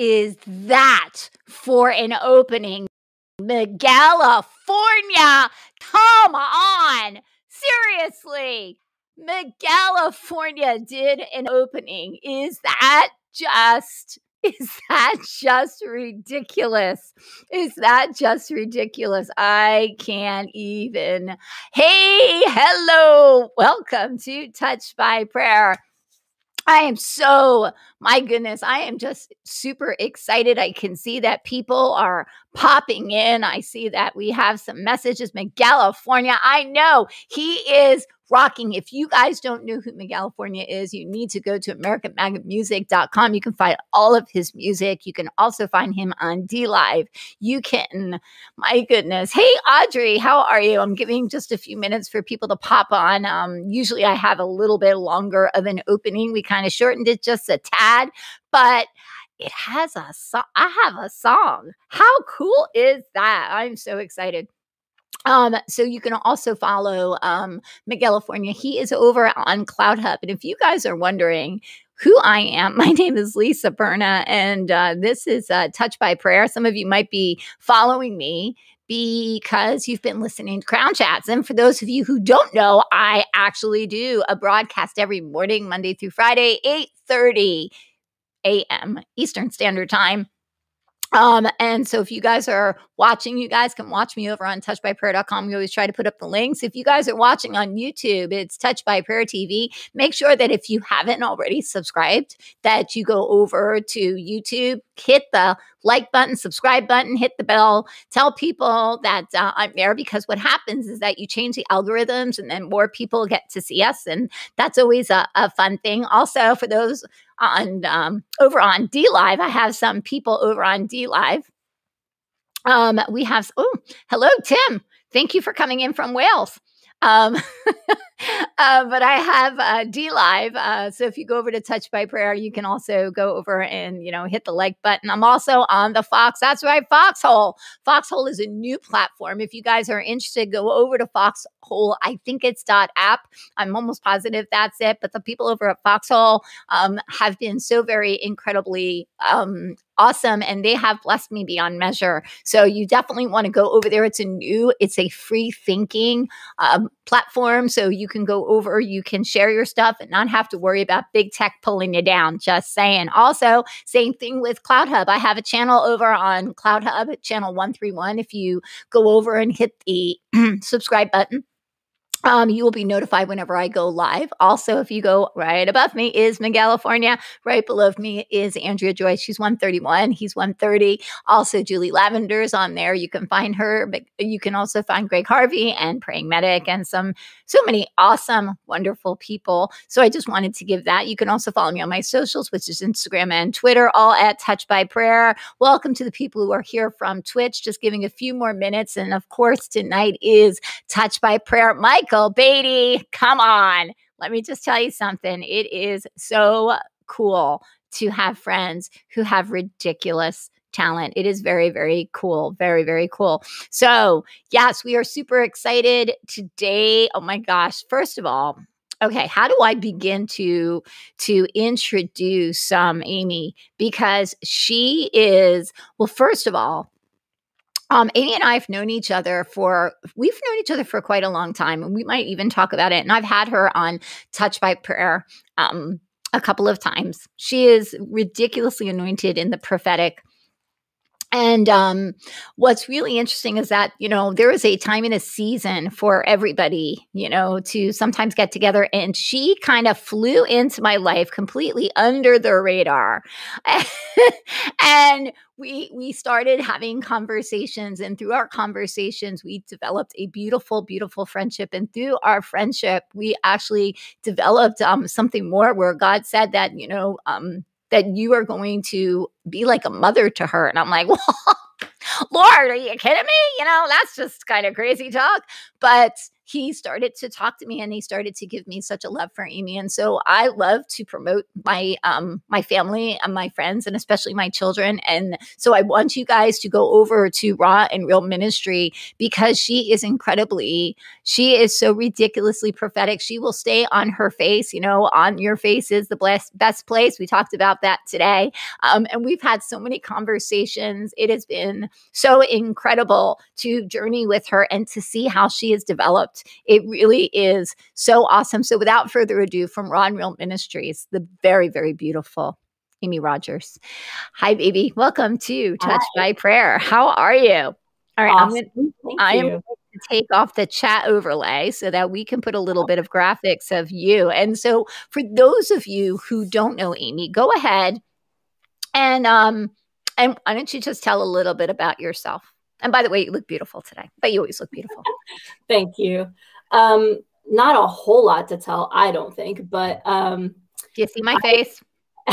is that for an opening? California, come on. Seriously. California did an opening. Is that just is that just ridiculous? Is that just ridiculous? I can't even. Hey, hello. Welcome to Touched by Prayer. I am so, my goodness, I am just super excited. I can see that people are popping in. I see that we have some messages. California, I know he is rocking. If you guys don't know who California is, you need to go to AmericanMagicMusic.com. You can find all of his music. You can also find him on DLive. You can, my goodness. Hey, Audrey, how are you? I'm giving just a few minutes for people to pop on. Um, usually I have a little bit longer of an opening. We kind of shortened it just a tad, but it has a song. I have a song. How cool is that? I'm so excited. Um, so you can also follow um California. He is over on CloutHub. And if you guys are wondering who I am, my name is Lisa Berna, and uh, this is uh, Touch by Prayer. Some of you might be following me because you've been listening to Crown Chats. And for those of you who don't know, I actually do a broadcast every morning, Monday through Friday, 8 30 a.m. Eastern Standard Time. Um, and so if you guys are watching, you guys can watch me over on touchbyprayer.com. We always try to put up the links. If you guys are watching on YouTube, it's Touch by Prayer TV. Make sure that if you haven't already subscribed, that you go over to YouTube, hit the like button, subscribe button, hit the bell, tell people that uh, I'm there because what happens is that you change the algorithms and then more people get to see us. And that's always a, a fun thing. Also, for those on um, over on DLive, I have some people over on DLive. Um, we have, oh, hello, Tim. Thank you for coming in from Wales. Um, Uh, but I have uh, DLive. Uh, so if you go over to Touch by Prayer, you can also go over and you know hit the like button. I'm also on the Fox. That's right, Foxhole. Foxhole is a new platform. If you guys are interested, go over to Foxhole. I think it's app. I'm almost positive that's it. But the people over at Foxhole um, have been so very incredibly um, awesome and they have blessed me beyond measure. So you definitely want to go over there. It's a new, it's a free thinking um, platform. So you can go over, you can share your stuff and not have to worry about big tech pulling you down. Just saying. Also, same thing with CloutHub. I have a channel over on CloutHub, channel 131. If you go over and hit the subscribe button, um, you will be notified whenever I go live. Also, if you go right above me is California. Right below me is Andrea Joyce. She's 131. He's 130. Also, Julie Lavender's on there. You can find her, but you can also find Greg Harvey and Praying Medic and some so many awesome, wonderful people. So I just wanted to give that. You can also follow me on my socials, which is Instagram and Twitter, all at Touch by Prayer. Welcome to the people who are here from Twitch. Just giving a few more minutes. And of course, tonight is Touch by Prayer. Mike Michael Beatty, come on. Let me just tell you something. It is so cool to have friends who have ridiculous talent. It is very, very cool. Very, very cool. So, yes, we are super excited today. Oh my gosh. First of all, okay how do i begin to to introduce um Amie because she is well first of all um, Amie and I have known each other for we've known each other for quite a long time, and we might even talk about it. And I've had her on Touch by Prayer um, a couple of times. She is ridiculously anointed in the prophetic. And um, what's really interesting is that, you know, there is a time and a season for everybody, you know, to sometimes get together. And she kind of flew into my life completely under the radar. and we we started having conversations and through our conversations we developed a beautiful beautiful friendship and through our friendship we actually developed um, something more where god said that you know um, that you are going to be like a mother to her and i'm like well lord are you kidding me? You know that's just kind of crazy talk but he started to talk to me and he started to give me such a love for Amie. And so I love to promote my um my family and my friends and especially my children. And so I want you guys to go over to Raw and Real Ministry because she is incredibly, she is so ridiculously prophetic. She will stay on her face, you know, on your face is the best best place. We talked about that today. Um, and we've had so many conversations. It has been so incredible to journey with her and to see how she has developed it really is so awesome. So without further ado, from and Real Ministries, the very, very beautiful Amie Rogers. Hi, baby. Welcome to Touch Hi. by Prayer. How are you? All right, awesome. I'm gonna, I am going to take off the chat overlay so that we can put a little bit of graphics of you. And so, for those of you who don't know Amie, go ahead and um and why don't you just tell a little bit about yourself? And by the way, you look beautiful today, but you always look beautiful. Thank you. Um, not a whole lot to tell, I don't think, but um, do you see my I, face?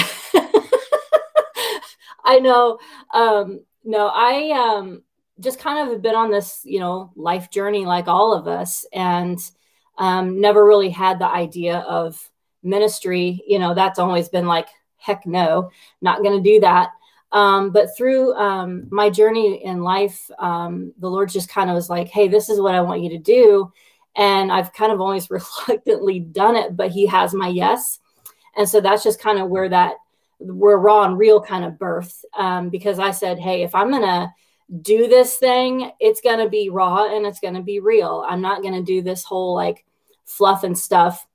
I know. Um, no, I um, just kind of have been on this, you know, life journey like all of us, and um, never really had the idea of ministry. You know, that's always been like, heck no, not going to do that. Um, but through um, my journey in life, um, the Lord just kind of was like, hey, this is what I want you to do. And I've kind of always reluctantly done it, but He has my yes. And so that's just kind of where that, where raw and real kind of birth. Um, because I said, hey, if I'm going to do this thing, it's going to be raw and it's going to be real. I'm not going to do this whole like fluff and stuff,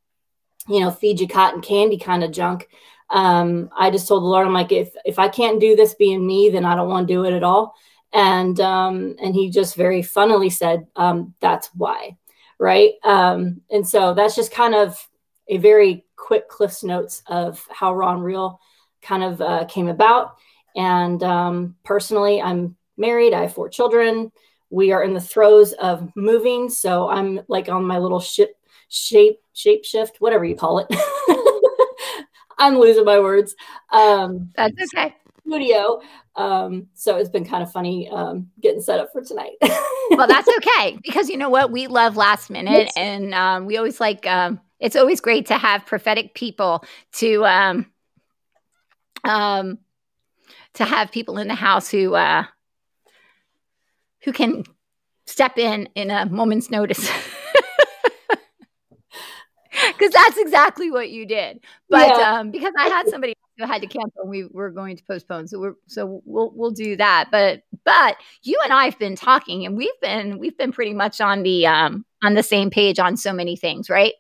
you know, feed you cotton candy kind of junk um, I just told the Lord, I'm like, if if I can't do this being me, then I don't want to do it at all. And um, and he just very funnily said, um, that's why, right? Um, and so that's just kind of a very quick Cliff's notes of how Raw and Real kind of uh, came about. And um, personally, I'm married. I have four children. We are in the throes of moving, so I'm like on my little ship shape shape shift, whatever you call it. I'm losing my words. Um, That's okay. studio. Um, so it's been kind of funny um, getting set up for tonight. well, that's okay because you know what? We love last minute, yes. and um, we always like. Um, it's always great to have prophetic people to um, um, to have people in the house who uh, who can step in in a moment's notice. because that's exactly what you did. But yeah. um, because I had somebody who had to cancel, and we were going to postpone, so we're so we'll we'll do that. But but you and I have been talking, and we've been we've been pretty much on the um on the same page on so many things, right?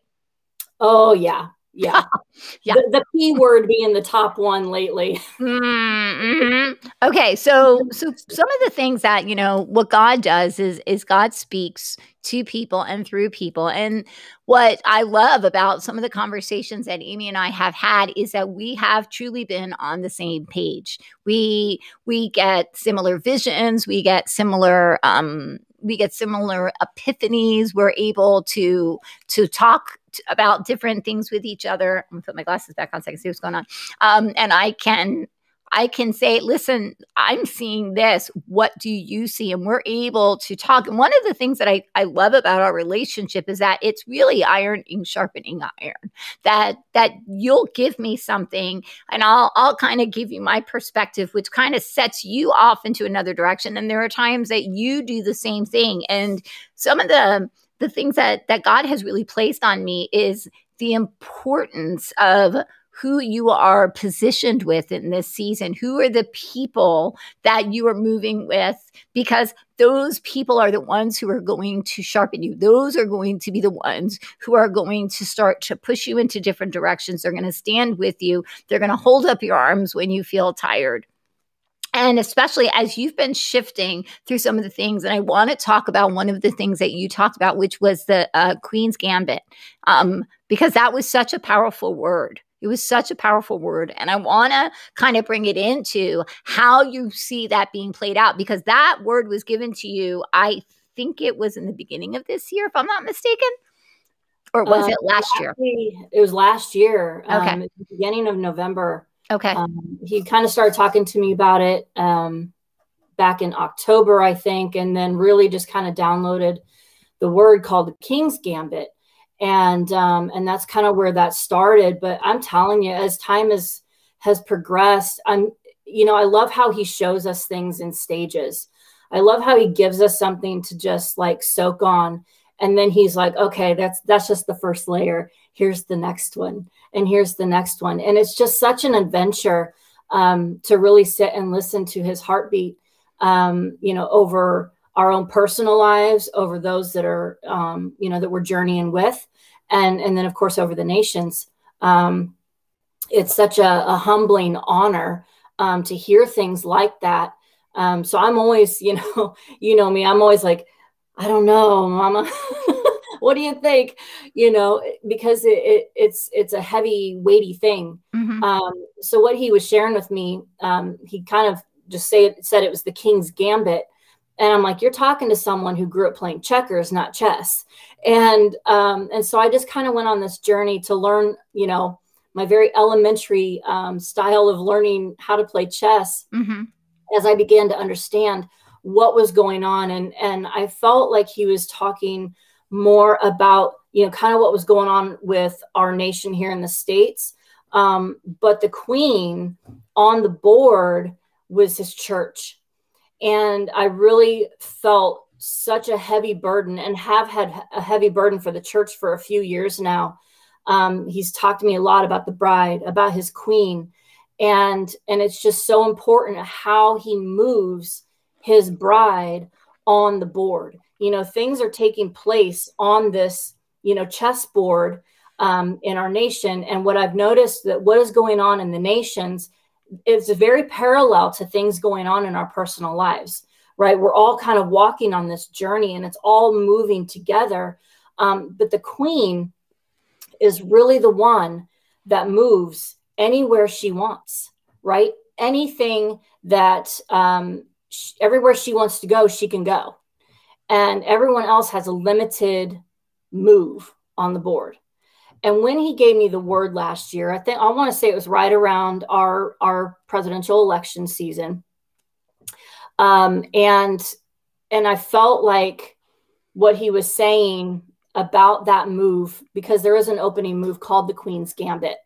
Oh yeah, yeah. yeah. The, the, P word being the top one lately. Mm-hmm. Okay. So, so some of the things that, you know, what God does is, is God speaks to people and through people. And what I love about some of the conversations that Amie and I have had is that we have truly been on the same page. We, we get similar visions. We get similar, um, we get similar epiphanies. We're able to, to talk about different things with each other. I'm gonna put my glasses back on so I can see what's going on. Um, and I can I can say, listen, I'm seeing this. What do you see? And we're able to talk. And one of the things that I, I love about our relationship is that it's really ironing, sharpening iron. That that you'll give me something and I'll I'll kind of give you my perspective, which kind of sets you off into another direction. And there are times that you do the same thing. And some of the the things that that God has really placed on me is the importance of who you are positioned with in this season. Who are the people that you are moving with? Because those people are the ones who are going to sharpen you. Those are going to be the ones who are going to start to push you into different directions. They're going to stand with you. They're going to hold up your arms when you feel tired. And especially as you've been shifting through some of the things, and I want to talk about one of the things that you talked about, which was the uh, Queen's Gambit, um, because that was such a powerful word. It was such a powerful word. And I want to kind of bring it into how you see that being played out, because that word was given to you, I think it was in the beginning of this year, if I'm not mistaken. Or was um, it last year? It was last year. Okay. Um, beginning of November. Okay. Um, he kind of started talking to me about it um, back in October, I think, and then really just kind of downloaded the word called the King's Gambit, and um, and that's kind of where that started. But I'm telling you, as time has has progressed, I'm you know I love how he shows us things in stages. I love how he gives us something to just like soak on and then he's like okay that's that's just the first layer here's the next one and here's the next one. And it's just such an adventure um, to really sit and listen to his heartbeat um, you know over our own personal lives over those that are um, you know that we're journeying with and and then of course over the nations. Um, it's such a, a humbling honor um, to hear things like that. Um, so i'm always you know you know me i'm always like I don't know, mama. what do you think? You know, because it, it, it's it's a heavy, weighty thing. Mm-hmm. Um, so what he was sharing with me, um, he kind of just say, said it was the king's gambit. And I'm like, you're talking to someone who grew up playing checkers, not chess. And um, and so I just kind of went on this journey to learn, you know, my very elementary um, style of learning how to play chess mm-hmm. as I began to understand what was going on and and i felt like he was talking more about you know kind of what was going on with our nation here in the states. Um, but the queen on the board was his church. And i really felt such a heavy burden and have had a heavy burden for the church for a few years now. Um, he's talked to me a lot about the bride about his queen. And and it's just so important how he moves his bride on the board. You know, things are taking place on this, you know, chessboard um, in our nation. And what I've noticed that what is going on in the nations is very parallel to things going on in our personal lives, right? We're all kind of walking on this journey and it's all moving together. Um, but the queen is really the one that moves anywhere she wants, right? Anything that um, everywhere she wants to go, she can go. And everyone else has a limited move on the board. And when he gave me the word last year, I think I want to say it was right around our our presidential election season. Um, and and I felt like what he was saying about that move because there is an opening move called the Queen's Gambit.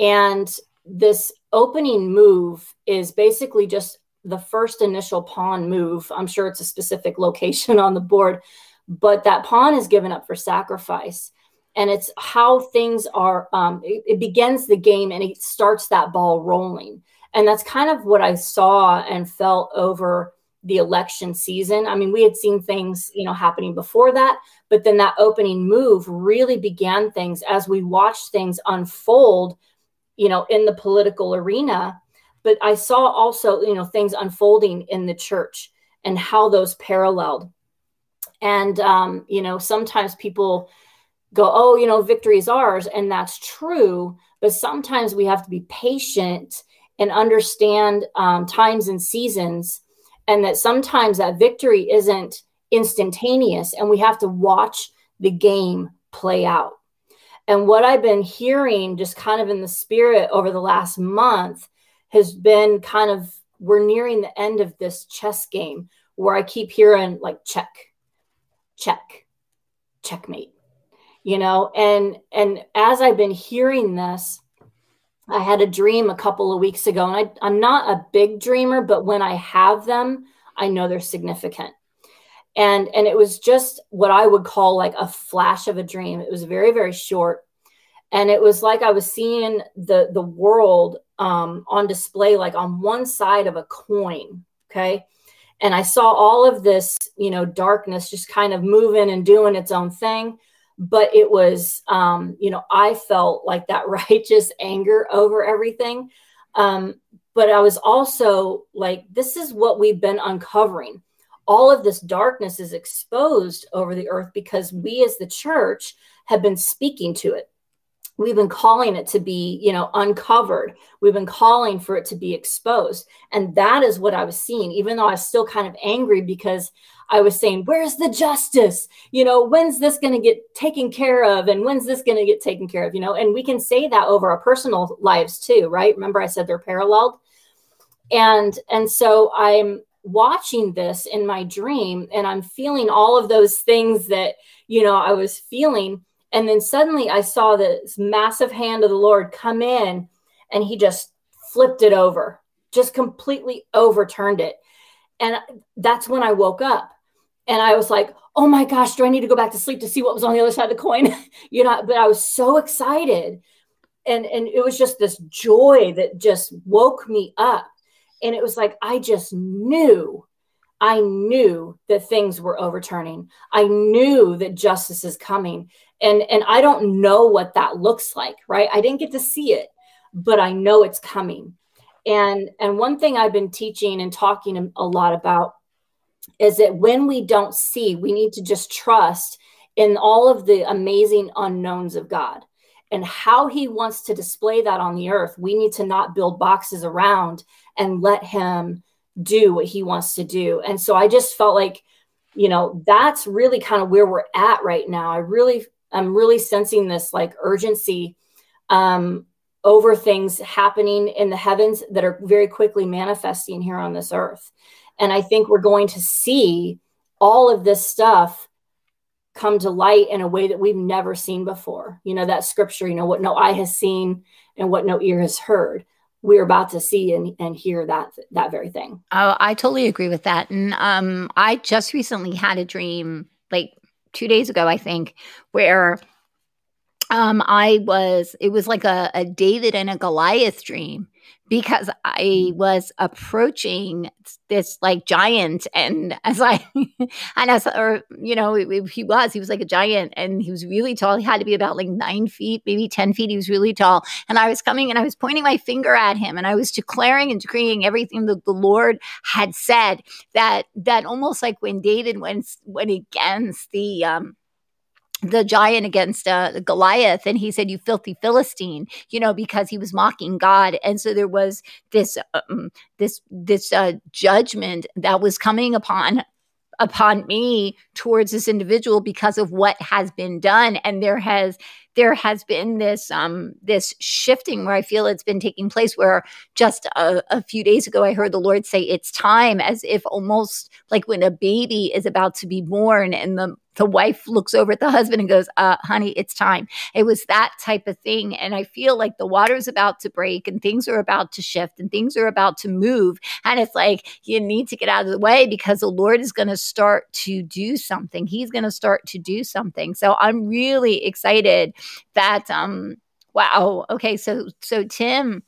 And this opening move is basically just the first initial pawn move. I'm sure it's a specific location on the board, but that pawn is given up for sacrifice. And it's how things are, um, it, it begins the game and it starts that ball rolling. And that's kind of what I saw and felt over the election season. I mean, we had seen things, you know, happening before that, but then that opening move really began things as we watched things unfold, you know, in the political arena. But I saw also, you know, things unfolding in the church and how those paralleled. And, um, you know, sometimes people go, oh, you know, victory is ours. And that's true. But sometimes we have to be patient and understand um, times and seasons. And that sometimes that victory isn't instantaneous and we have to watch the game play out. And what I've been hearing just kind of in the spirit over the last month has been kind of we're nearing the end of this chess game where I keep hearing like check, check, checkmate. You know, and and as I've been hearing this, I had a dream a couple of weeks ago, and I, I'm not a big dreamer, but when I have them, I know they're significant. And and it was just what i would call like a flash of a dream. It was very very short and it was like i was seeing the the world um, on display like on one side of a coin okay? And i saw all of this you know darkness just kind of moving and doing its own thing. But it was um, you know i felt like that righteous anger over everything. Um, but i was also like this is what we've been uncovering. All of this darkness is exposed over the earth because we as the church have been speaking to it we've been calling it to be you know uncovered. We've been calling for it to be exposed. And that is what i was seeing even though i was still kind of angry because i was saying where's the justice? You know when's this going to get taken care of? And when's this going to get taken care of? You know and we can say that over our personal lives too right? Remember i said they're paralleled? And and so i'm watching this in my dream and I'm feeling all of those things that, you know, I was feeling. And then suddenly I saw this massive hand of the Lord come in and he just flipped it over, just completely overturned it. And that's when I woke up and I was like, oh my gosh, do I need to go back to sleep to see what was on the other side of the coin? you know, but I was so excited. And, and it was just this joy that just woke me up and it was like i just knew i knew that things were overturning i knew that justice is coming and and i don't know what that looks like right i didn't get to see it but i know it's coming and and one thing i've been teaching and talking a lot about is that when we don't see we need to just trust in all of the amazing unknowns of god and how he wants to display that on the earth we need to not build boxes around and let him do what he wants to do. And so I just felt like, you know, that's really kind of where we're at right now. I really, I'm really sensing this like urgency um, over things happening in the heavens that are very quickly manifesting here on this earth. And I think we're going to see all of this stuff come to light in a way that we've never seen before. You know, that scripture, you know, what no eye has seen and what no ear has heard we're about to see and, and hear that that very thing. Oh, I totally agree with that. And um, I just recently had a dream, like two days ago, I think, where um, I was. It was like a, a David and a Goliath dream, because I was approaching this like giant, and as I and as or you know he was he was like a giant, and he was really tall. He had to be about like nine feet, maybe ten feet. He was really tall, and I was coming and I was pointing my finger at him, and I was declaring and decreeing everything that the Lord had said. That that almost like when David went went against the um the giant against uh, Goliath, and he said, "You filthy Philistine," you know, because he was mocking God, and so there was this um, this this uh, judgment that was coming upon upon me towards this individual because of what has been done, and there has there has been this um this shifting where I feel it's been taking place where just a, a few days ago I heard the Lord say it's time as if almost like when a baby is about to be born and the the wife looks over at the husband and goes, uh, honey, it's time. It was that type of thing. And I feel like the water's about to break and things are about to shift and things are about to move. And it's like, you need to get out of the way because the Lord is going to start to do something. He's going to start to do something. So I'm really excited that, um, wow. Okay. So, so Tim,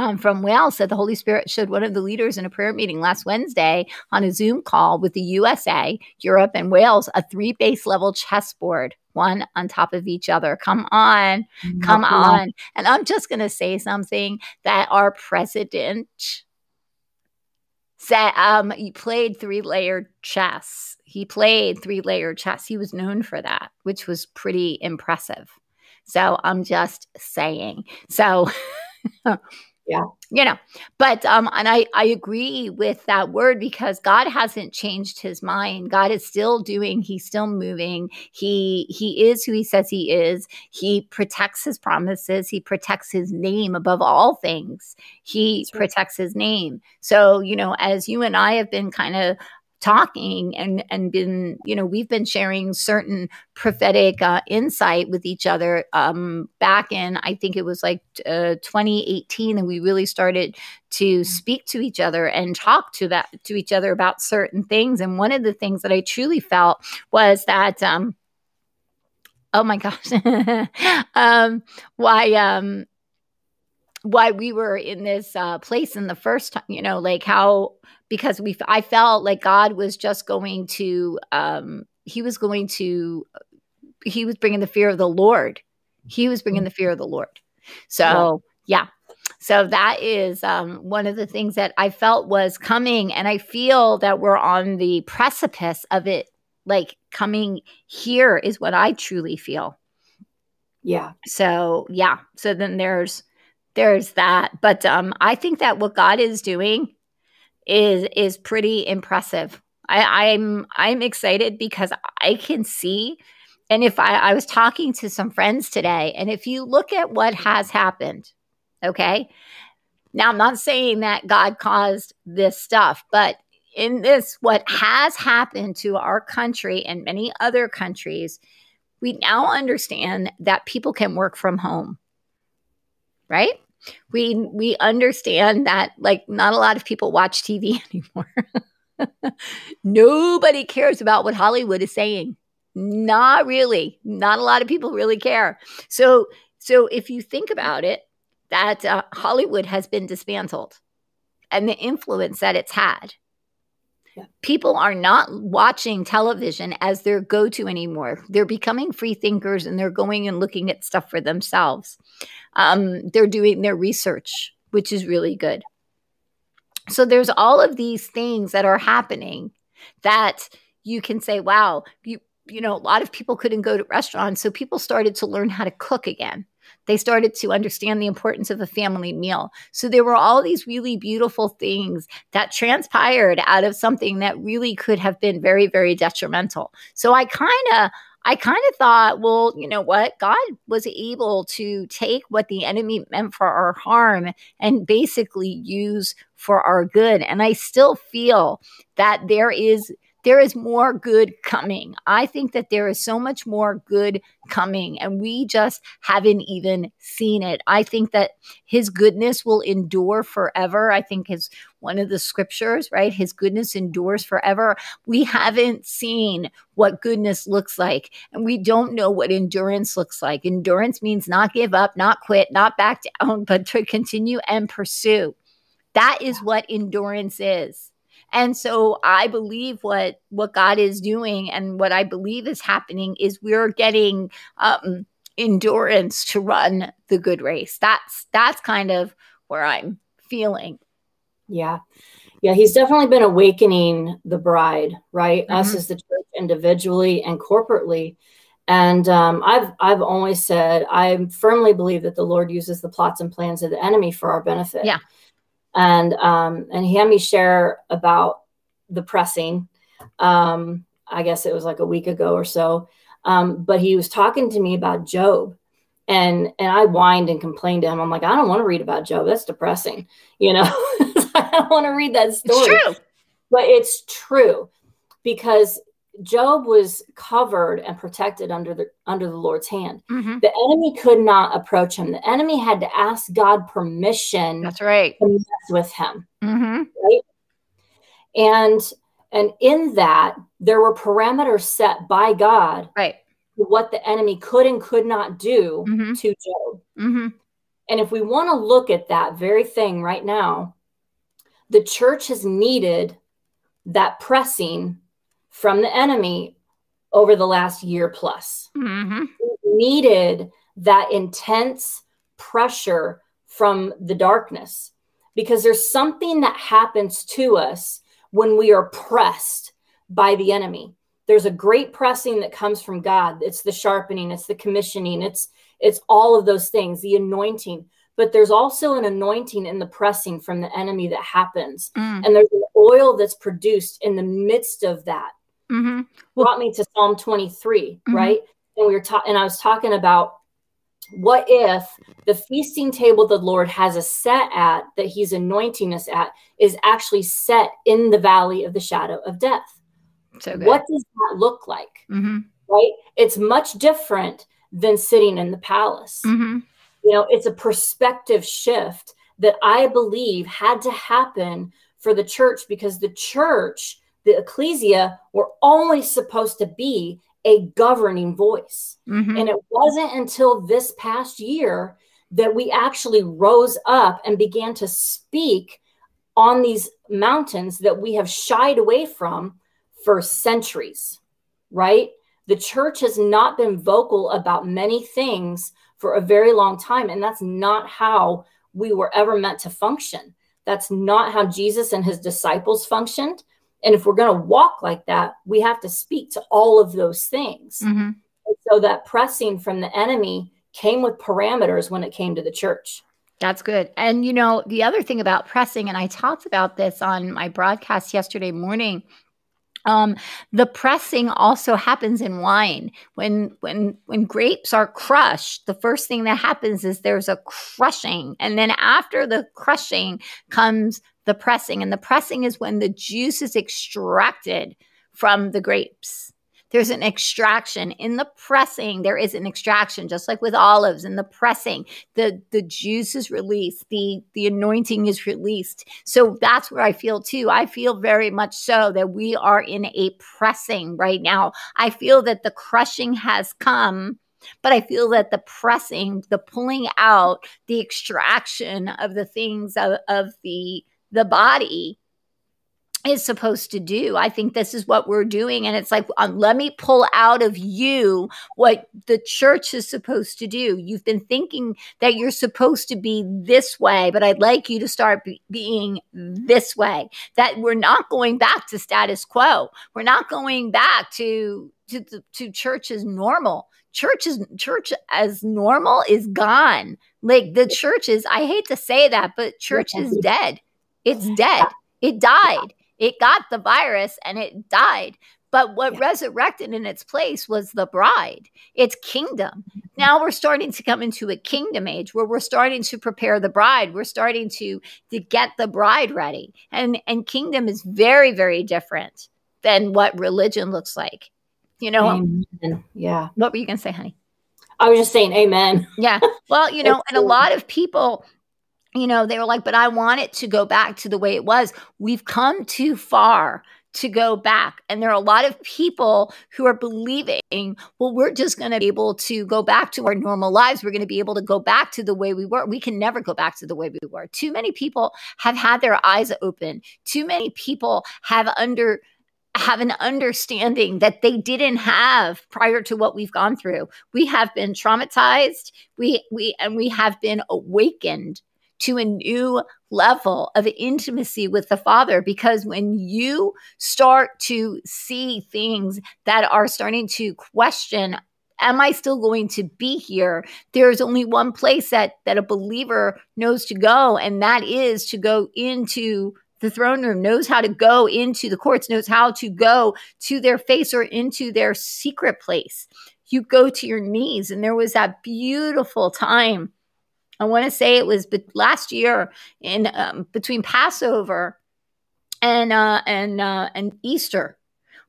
um, from Wales said the Holy Spirit showed one of the leaders in a prayer meeting last Wednesday on a Zoom call with the USA, Europe, and Wales a three base level chessboard, one on top of each other. Come on, come mm-hmm. on. And I'm just going to say something that our president said um, he played three layered chess. He played three layered chess. He was known for that, which was pretty impressive. So I'm just saying. So. yeah. You know but um and i i agree with that word because god hasn't changed his mind. God is still doing he's still moving. He he is who he says he is. He protects his promises. He protects his name above all things. He right. protects his name. So you know as you and i have been kind of talking and and been you know we've been sharing certain prophetic uh, insight with each other um, back in i think it was like uh, 2018 and we really started to speak to each other and talk to that to each other about certain things. And one of the things that i truly felt was that um, oh my gosh um, why um why we were in this uh, place in the first time you know like how because we I felt like God was just going to um he was going to he was bringing the fear of the Lord. He was bringing the fear of the Lord. So, yeah. So that is um, one of the things that I felt was coming, and I feel that we're on the precipice of it, like coming here is what I truly feel. Yeah. So yeah. So then there's there's that, but um, I think that what God is doing is is pretty impressive. I, I'm I'm excited because I can see and if I, I was talking to some friends today, and if you look at what has happened, okay, now I'm not saying that God caused this stuff, but in this, what has happened to our country and many other countries, we now understand that people can work from home, right? We we understand that like not a lot of people watch TV anymore. Nobody cares about what Hollywood is saying. Not really. Not a lot of people really care. So so if you think about it, that uh, Hollywood has been dismantled and the influence that it's had. Yeah. People are not watching television as their go to anymore. They're becoming free thinkers and they're going and looking at stuff for themselves. Um, they're doing their research, which is really good. So there's all of these things that are happening that you can say, wow, you you know, a lot of people couldn't go to restaurants, so people started to learn how to cook again. They started to understand the importance of a family meal. So there were all these really beautiful things that transpired out of something that really could have been very, very detrimental. So I kind of I kind of thought, well, you mm. know what? God was able to take what the enemy meant for our harm and basically use for our good. And I still feel that there is there is more good coming. I think that there is so much more good coming, and we just haven't even seen it. I think that his goodness will endure forever. I think is one of the scriptures, right? His goodness endures forever. We haven't seen what goodness looks like, and we don't know what endurance looks like. Endurance means not give up, not quit, not back down, but to continue and pursue. That is what endurance is. And so I believe what what God is doing and what I believe is happening is we're getting um, endurance to run the good race. That's that's kind of where I'm feeling. Yeah. Yeah, he's definitely been awakening the bride, right? Mm-hmm. Us as the church individually and corporately. And um, I've I've always said I firmly believe that the Lord uses the plots and plans of the enemy for our benefit. Yeah and um, and he had me share about the pressing. Um, I guess it was like a week ago or so. Um, but he was talking to me about Job and and I whined and complained to him. I'm like, I don't want to read about Job. That's depressing. You know, I don't want to read that story. It's true. But it's true because Job was covered and protected under the under the Lord's hand. hmm The enemy could not approach him. The enemy had to ask God permission That's right. to mess with him. hmm And and in that there were parameters set by God Right. what the enemy could and could not do hmm to Job. hmm And if we want to look at that very thing right now, the church has needed that pressing from the enemy over the last year plus. hmm Needed that intense pressure from the darkness because there's something that happens to us when we are pressed by the enemy. There's a great pressing that comes from God. It's the sharpening, it's the commissioning, it's it's all of those things, the anointing. But there's also an anointing in the pressing from the enemy that happens. mm And there's an oil that's produced in the midst of that. hmm Brought me to Psalm 23, Mhm. right? And we were talking, and I was talking about what if the feasting table the Lord has us set at, that He's anointing us at, is actually set in the valley of the shadow of death? So good. What does that look like? hmm Right? It's much different than sitting in the palace. hmm You know, it's a perspective shift that I believe had to happen for the church because the church, the ecclesia, were always supposed to be a governing voice. hmm And it wasn't until this past year that we actually rose up and began to speak on these mountains that we have shied away from for centuries, right? The church has not been vocal about many things for a very long time. And that's not how we were ever meant to function. That's not how Jesus and his disciples functioned. And if we're going to walk like that, we have to speak to all of those things. hmm And so that pressing from the enemy came with parameters when it came to the church. That's good. And you know, the other thing about pressing, and I talked about this on my broadcast yesterday morning. Um, the pressing also happens in wine. When when when grapes are crushed, the first thing that happens is there's a crushing, and then after the crushing comes the pressing. And the pressing is when the juice is extracted from the grapes. There's an extraction in the pressing. There is an extraction, just like with olives in the pressing. The the juice is released. The the anointing is released. So that's where i feel too. I feel very much so that we are in a pressing right now. I feel that the crushing has come but i feel that the pressing the pulling out the extraction of the things of, of the the body is supposed to do. I think this is what we're doing. And it's like, um, let me pull out of you what the church is supposed to do. You've been thinking that you're supposed to be this way, but I'd like you to start be- being this way. That we're not going back to status quo. We're not going back to to, to, to church as normal. Church is church as normal is gone. Like the church is, I hate to say that, but church is dead. It's dead. It died. It got the virus and it died. But what resurrected in its place was the bride, its kingdom. Mm-hmm. Now we're starting to come into a kingdom age where we're starting to prepare the bride. We're starting to, to get the bride ready. And, and kingdom is very, very different than what religion looks like. You know, Amen. Yeah. what were you going to say, honey? I was just saying amen. Yeah. Well, you know, and a lot of people, you know, they were like, but I want it to go back to the way it was. We've come too far to go back. And there are a lot of people who are believing, well, we're just going to be able to go back to our normal lives. We're going to be able to go back to the way we were. We can never go back to the way we were. Too many people have had their eyes open. Too many people have under have an understanding that they didn't have prior to what we've gone through. We have been traumatized. We we and we have been awakened to a new level of intimacy with the Father because when you start to see things that are starting to question am I still going to be here? There's only one place that that a believer knows to go and that is to go into the throne room knows how to go into the courts knows how to go to their face or into their secret place you go to your knees. And there was that beautiful time. I want to say it was last year in um, between Passover and uh, and uh, and Easter,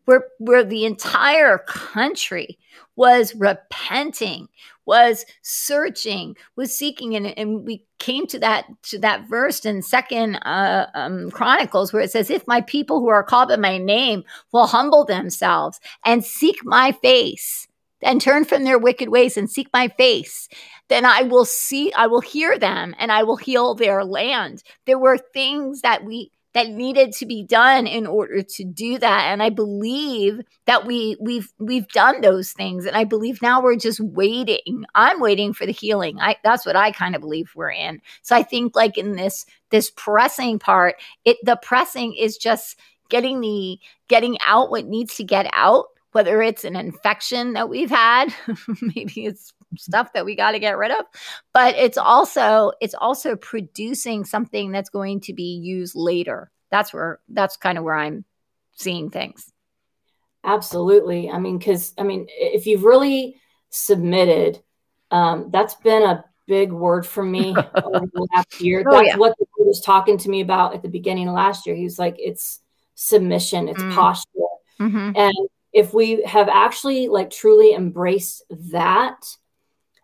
where where the entire country was repenting, was searching, was seeking, and, and we came to that to that verse in Second uh, um, Chronicles where it says, "If my people who are called by my name will humble themselves and seek my face." And turn from their wicked ways and seek my face, then I will see, I will hear them and I will heal their land. There were things that we that needed to be done in order to do that. And i believe that we we've we've done those things. And i believe now we're just waiting. I'm waiting for the healing. I that's what i kind of believe we're in. So i think like in this this pressing part it the pressing is just getting the getting out what needs to get out whether it's an infection that we've had maybe it's stuff that we got to get rid of but it's also it's also producing something that's going to be used later. That's where that's kind of where i'm seeing things. Absolutely. I mean because i mean if you've really submitted um, that's been a big word for me over the last year. Oh, that's yeah. what he was talking to me about at the beginning of last year. He was like it's submission. It's mm. posture. Mm-hmm. and if we have actually like truly embraced that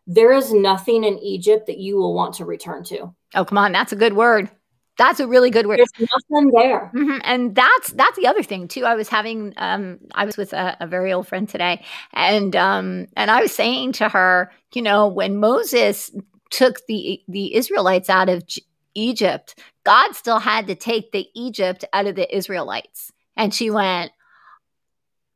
there is nothing in Egypt that you will want to return to. Oh, come on. That's a good word. That's a really good word. There's nothing there. Mm-hmm. And that's that's the other thing too. I was having um I was with a, a very old friend today and um and I was saying to her, you know, when Moses took the the Israelites out of G- Egypt, God still had to take the Egypt out of the Israelites. And she went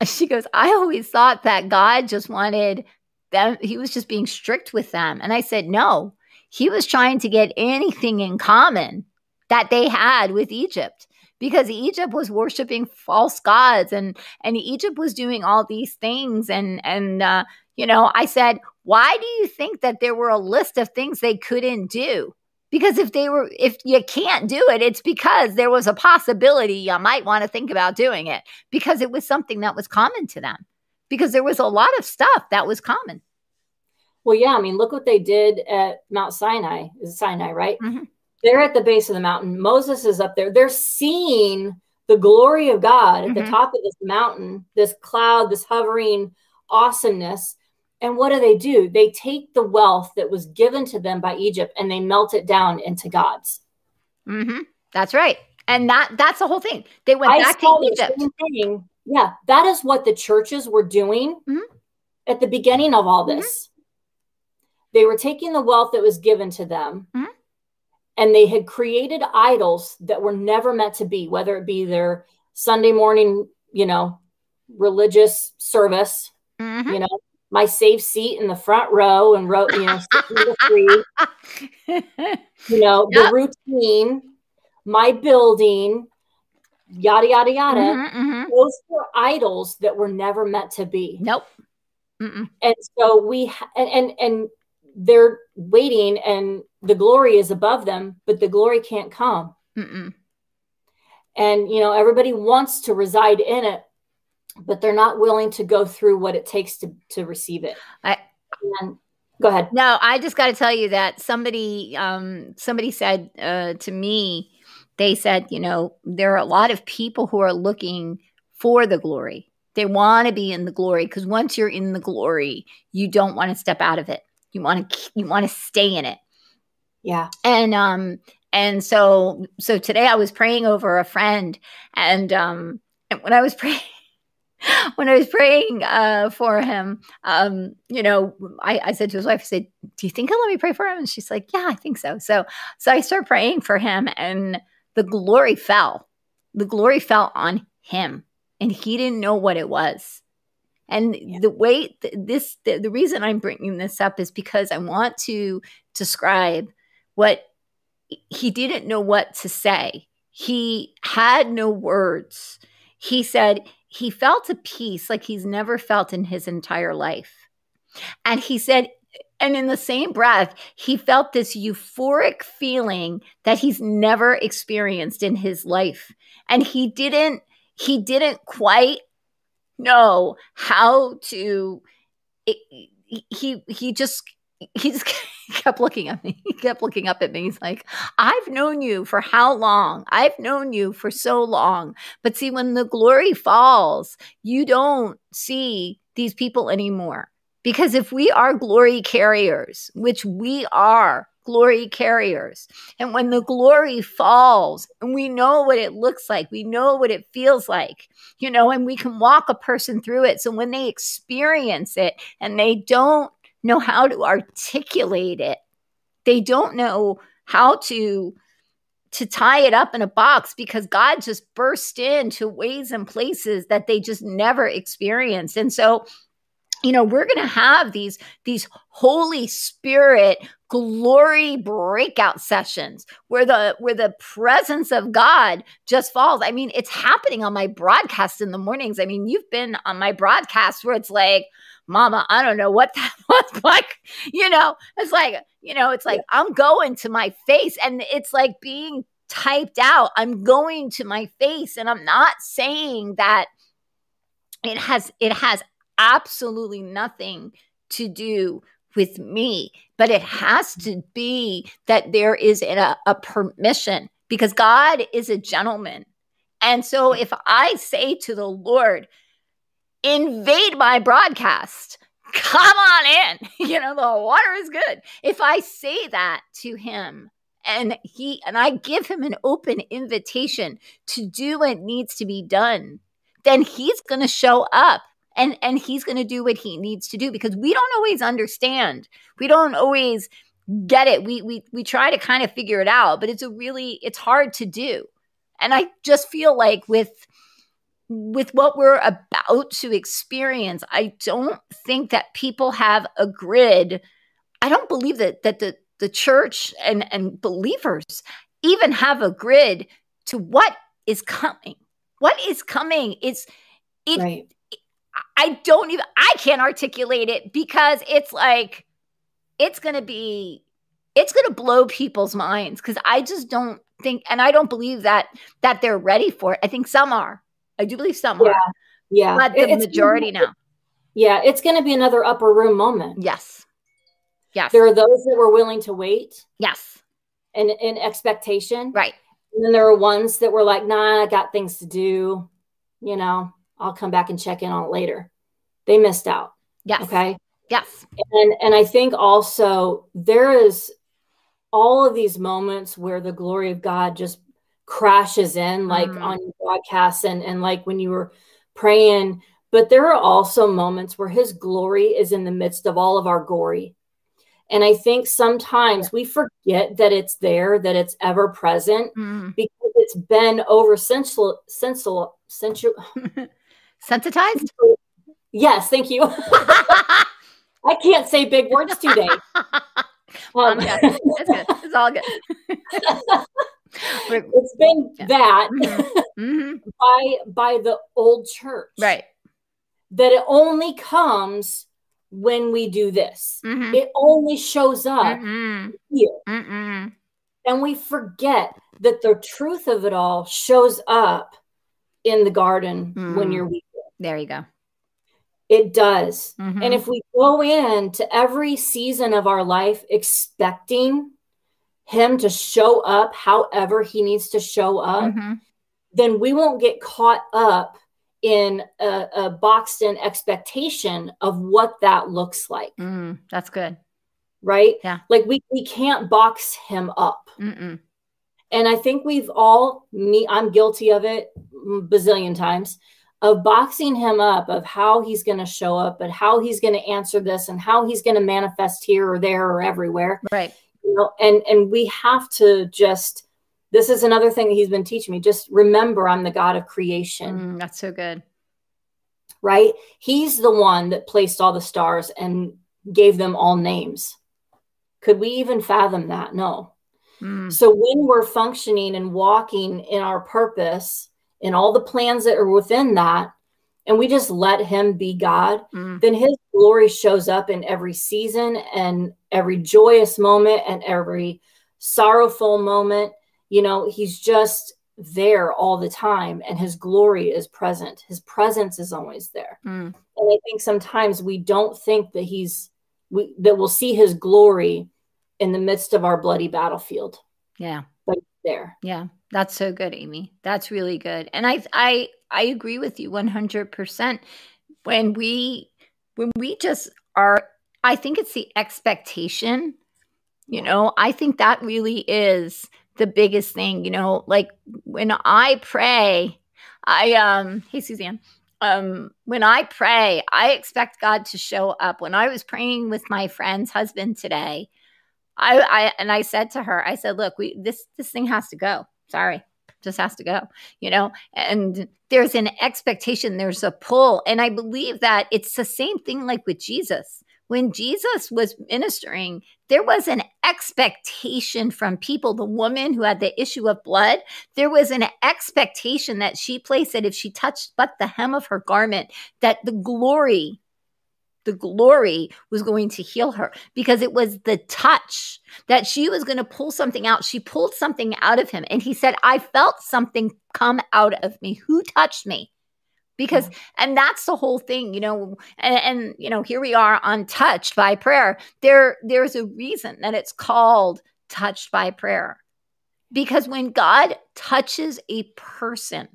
she goes, I always thought that God just wanted them, he was just being strict with them. And I said, no, he was trying to get anything in common that they had with Egypt because Egypt was worshiping false gods and and Egypt was doing all these things and and uh, you know I said why do you think that there were a list of things they couldn't do because if they were if you can't do it it's because there was a possibility you might want to think about doing it because it was something that was common to them because there was a lot of stuff that was common. Well, yeah, I mean, look what they did at Mount Sinai. Is Sinai, right? Mm-hmm. They're at the base of the mountain. Moses is up there. They're seeing the glory of God at mm-hmm. the top of this mountain, this cloud, this hovering awesomeness. And what do they do? They take the wealth that was given to them by Egypt and they melt it down into God's. Mm-hmm. That's right. And that that's the whole thing. They went I back to Egypt. Thing yeah, that is what the churches were doing mm-hmm. at the beginning of all this. Mm-hmm. They were taking the wealth that was given to them mm-hmm. and they had created idols that were never meant to be, whether it be their Sunday morning, you know, religious service, mm-hmm. you know, my safe seat in the front row and wrote, you know, the you know, yep. the routine, my building, yada yada yada. Mm-hmm, mm-hmm. Those were idols that were never meant to be. Nope. Mm-mm. And so we and, and and they're waiting, and the glory is above them, but the glory can't come. Mm-mm. And you know everybody wants to reside in it, but they're not willing to go through what it takes to to receive it. I. And, go ahead. No, I just got to tell you that somebody um somebody said uh, to me they said, you know, there are a lot of people who are looking for the glory. They want to be in the glory because once you're in the glory, you don't want to step out of it. You want to you want to stay in it. Yeah. And um and so so today I was praying over a friend and um and when I was praying when I was praying uh, for him, um, you know, I, I, said to his wife, I said, "Do you think he'll let me pray for him?" And she's like, "Yeah, I think so." So, so I start praying for him, and the glory fell. The glory fell on him, and he didn't know what it was. And yeah. the way th- this, the, the reason I'm bringing this up is because I want to describe what he didn't know what to say. He had no words. He said he felt a peace like he's never felt in his entire life. And he said and in the same breath, he felt this euphoric feeling that he's never experienced in his life. And he didn't, he didn't quite know how to it, he he just he just kept looking at me. He kept looking up at me. He's like, I've known you for how long? I've known you for so long. But see, when the glory falls, you don't see these people anymore. Because if we are glory carriers, which we are, glory carriers. And when the glory falls, and we know what it looks like, we know what it feels like, you know, and we can walk a person through it. So when they experience it and they don't know how to articulate it, they don't know how to to tie it up in a box because God just burst into ways and places that they just never experienced. And so you know we're going to have these these holy spirit glory breakout sessions where the where the presence of god just falls. I mean it's happening on my broadcast in the mornings. I mean you've been on my broadcast where it's like mama i don't know what that was like you know it's like you know it's like i'm going to my face and it's like being typed out i'm going to my face and i'm not saying that it has it has absolutely nothing to do with me, but it has to be that there is a, a permission because God is a gentleman. And so if I say to the Lord, invade my broadcast, come on in, you know, the water is good. If I say that to him, and he and I give him an open invitation to do what needs to be done, then he's going to show up and and he's going to do what he needs to do because we don't always understand. We don't always get it. We we we try to kind of figure it out but it's a really it's hard to do. And i just feel like with with what we're about to experience i don't think that people have a grid i don't believe that that the the church and and believers even have a grid to what is coming what is coming it's it right I don't even I can't articulate it because it's like it's going to be it's going to blow people's minds cuz I just don't think and I don't believe that that they're ready for it. I think some are. I do believe some yeah. are. Yeah. But the it's majority now. Yeah, it's going to be another upper room moment. Yes. Yes. There are those that were willing to wait. Yes. And in expectation. Right. And then there are ones that were like, nah, I got things to do, you know. I'll come back and check in on it later. They missed out. Yes. Okay. Yes. And and I think also there is all of these moments where the glory of God just crashes in, like mm. on your broadcasts and and like when you were praying. But there are also moments where His glory is in the midst of all of our gory. And I think sometimes we forget that it's there, that it's ever present, mm. because it's been over sensual, sensual, sensual. Sensitized? Yes, thank you. I can't say big words today. Um, it's good. It's all good. It's been yeah. that mm-hmm. Mm-hmm. by by the old church, right? That it only comes when we do this. Mm-hmm. It only shows up here, and we forget that the truth of it all shows up in the garden when mm. you're weak. There you go. It does. Mm-hmm. And if we go into every season of our life expecting him to show up however he needs to show up, mm-hmm. then we won't get caught up in a, a, boxed in expectation of what that looks like. Mm, that's good. Right? Yeah. Like we, we can't box him up. Mm-mm. And I think we've all, me, I'm guilty of it bazillion times of boxing him up of how he's going to show up and how he's going to answer this and how he's going to manifest here or there or everywhere right you know and and we have to just this is another thing that he's been teaching me just remember i'm the god of creation. Mm, that's so good. Right? He's the one that placed all the stars and gave them all names. Could we even fathom that? No. Mm. so when we're functioning and walking in our purpose and all the plans that are within that, and we just let him be God, mm. then his glory shows up in every season and every joyous moment and every sorrowful moment. You know, he's just there all the time and his glory is present his presence is always there Mm. and i think sometimes we don't think that he's we that we'll see his glory in the midst of our bloody battlefield Yeah. but there Yeah, that's so good, Amie. That's really good. And I I I agree with you 100%. When we when we just are I think it's the expectation. You know, I think that really is the biggest thing, you know, like when I pray, I um hey Suzanne, um when I pray, I expect God to show up. When I was praying with my friend's husband today, I, I and I said to her, I said, look, we this this thing has to go. Sorry. Just has to go, you know, and there's an expectation, there's a pull. And I believe that it's the same thing like with Jesus. When Jesus was ministering, there was an expectation from people. The woman who had the issue of blood, there was an expectation that she placed that if she touched but the hem of her garment, that the glory the glory was going to heal her because it was the touch that she was going to pull something out. She pulled something out of him. And he said, I felt something come out of me. Who touched me? Because, and that's the whole thing, you know, and, and, you know, here we are untouched by prayer. There, there's a reason that it's called touched by prayer. Because when God touches a person,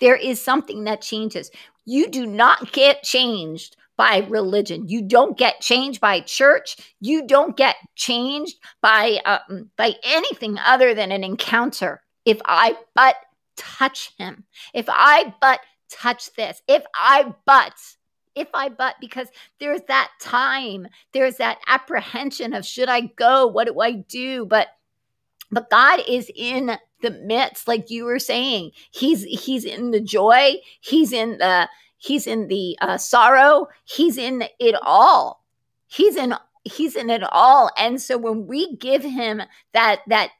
there is something that changes. You do not get changed by religion. You don't get changed by church. You don't get changed by um, by anything other than an encounter. If I but touch him, if I but touch this, if I but if I but because there's that time, there's that apprehension of should I go? What do I do? But but God is in the midst, like you were saying. He's he's in the joy. He's in the he's in the uh, sorrow. He's in it all. He's in he's in it all. And so when we give him that that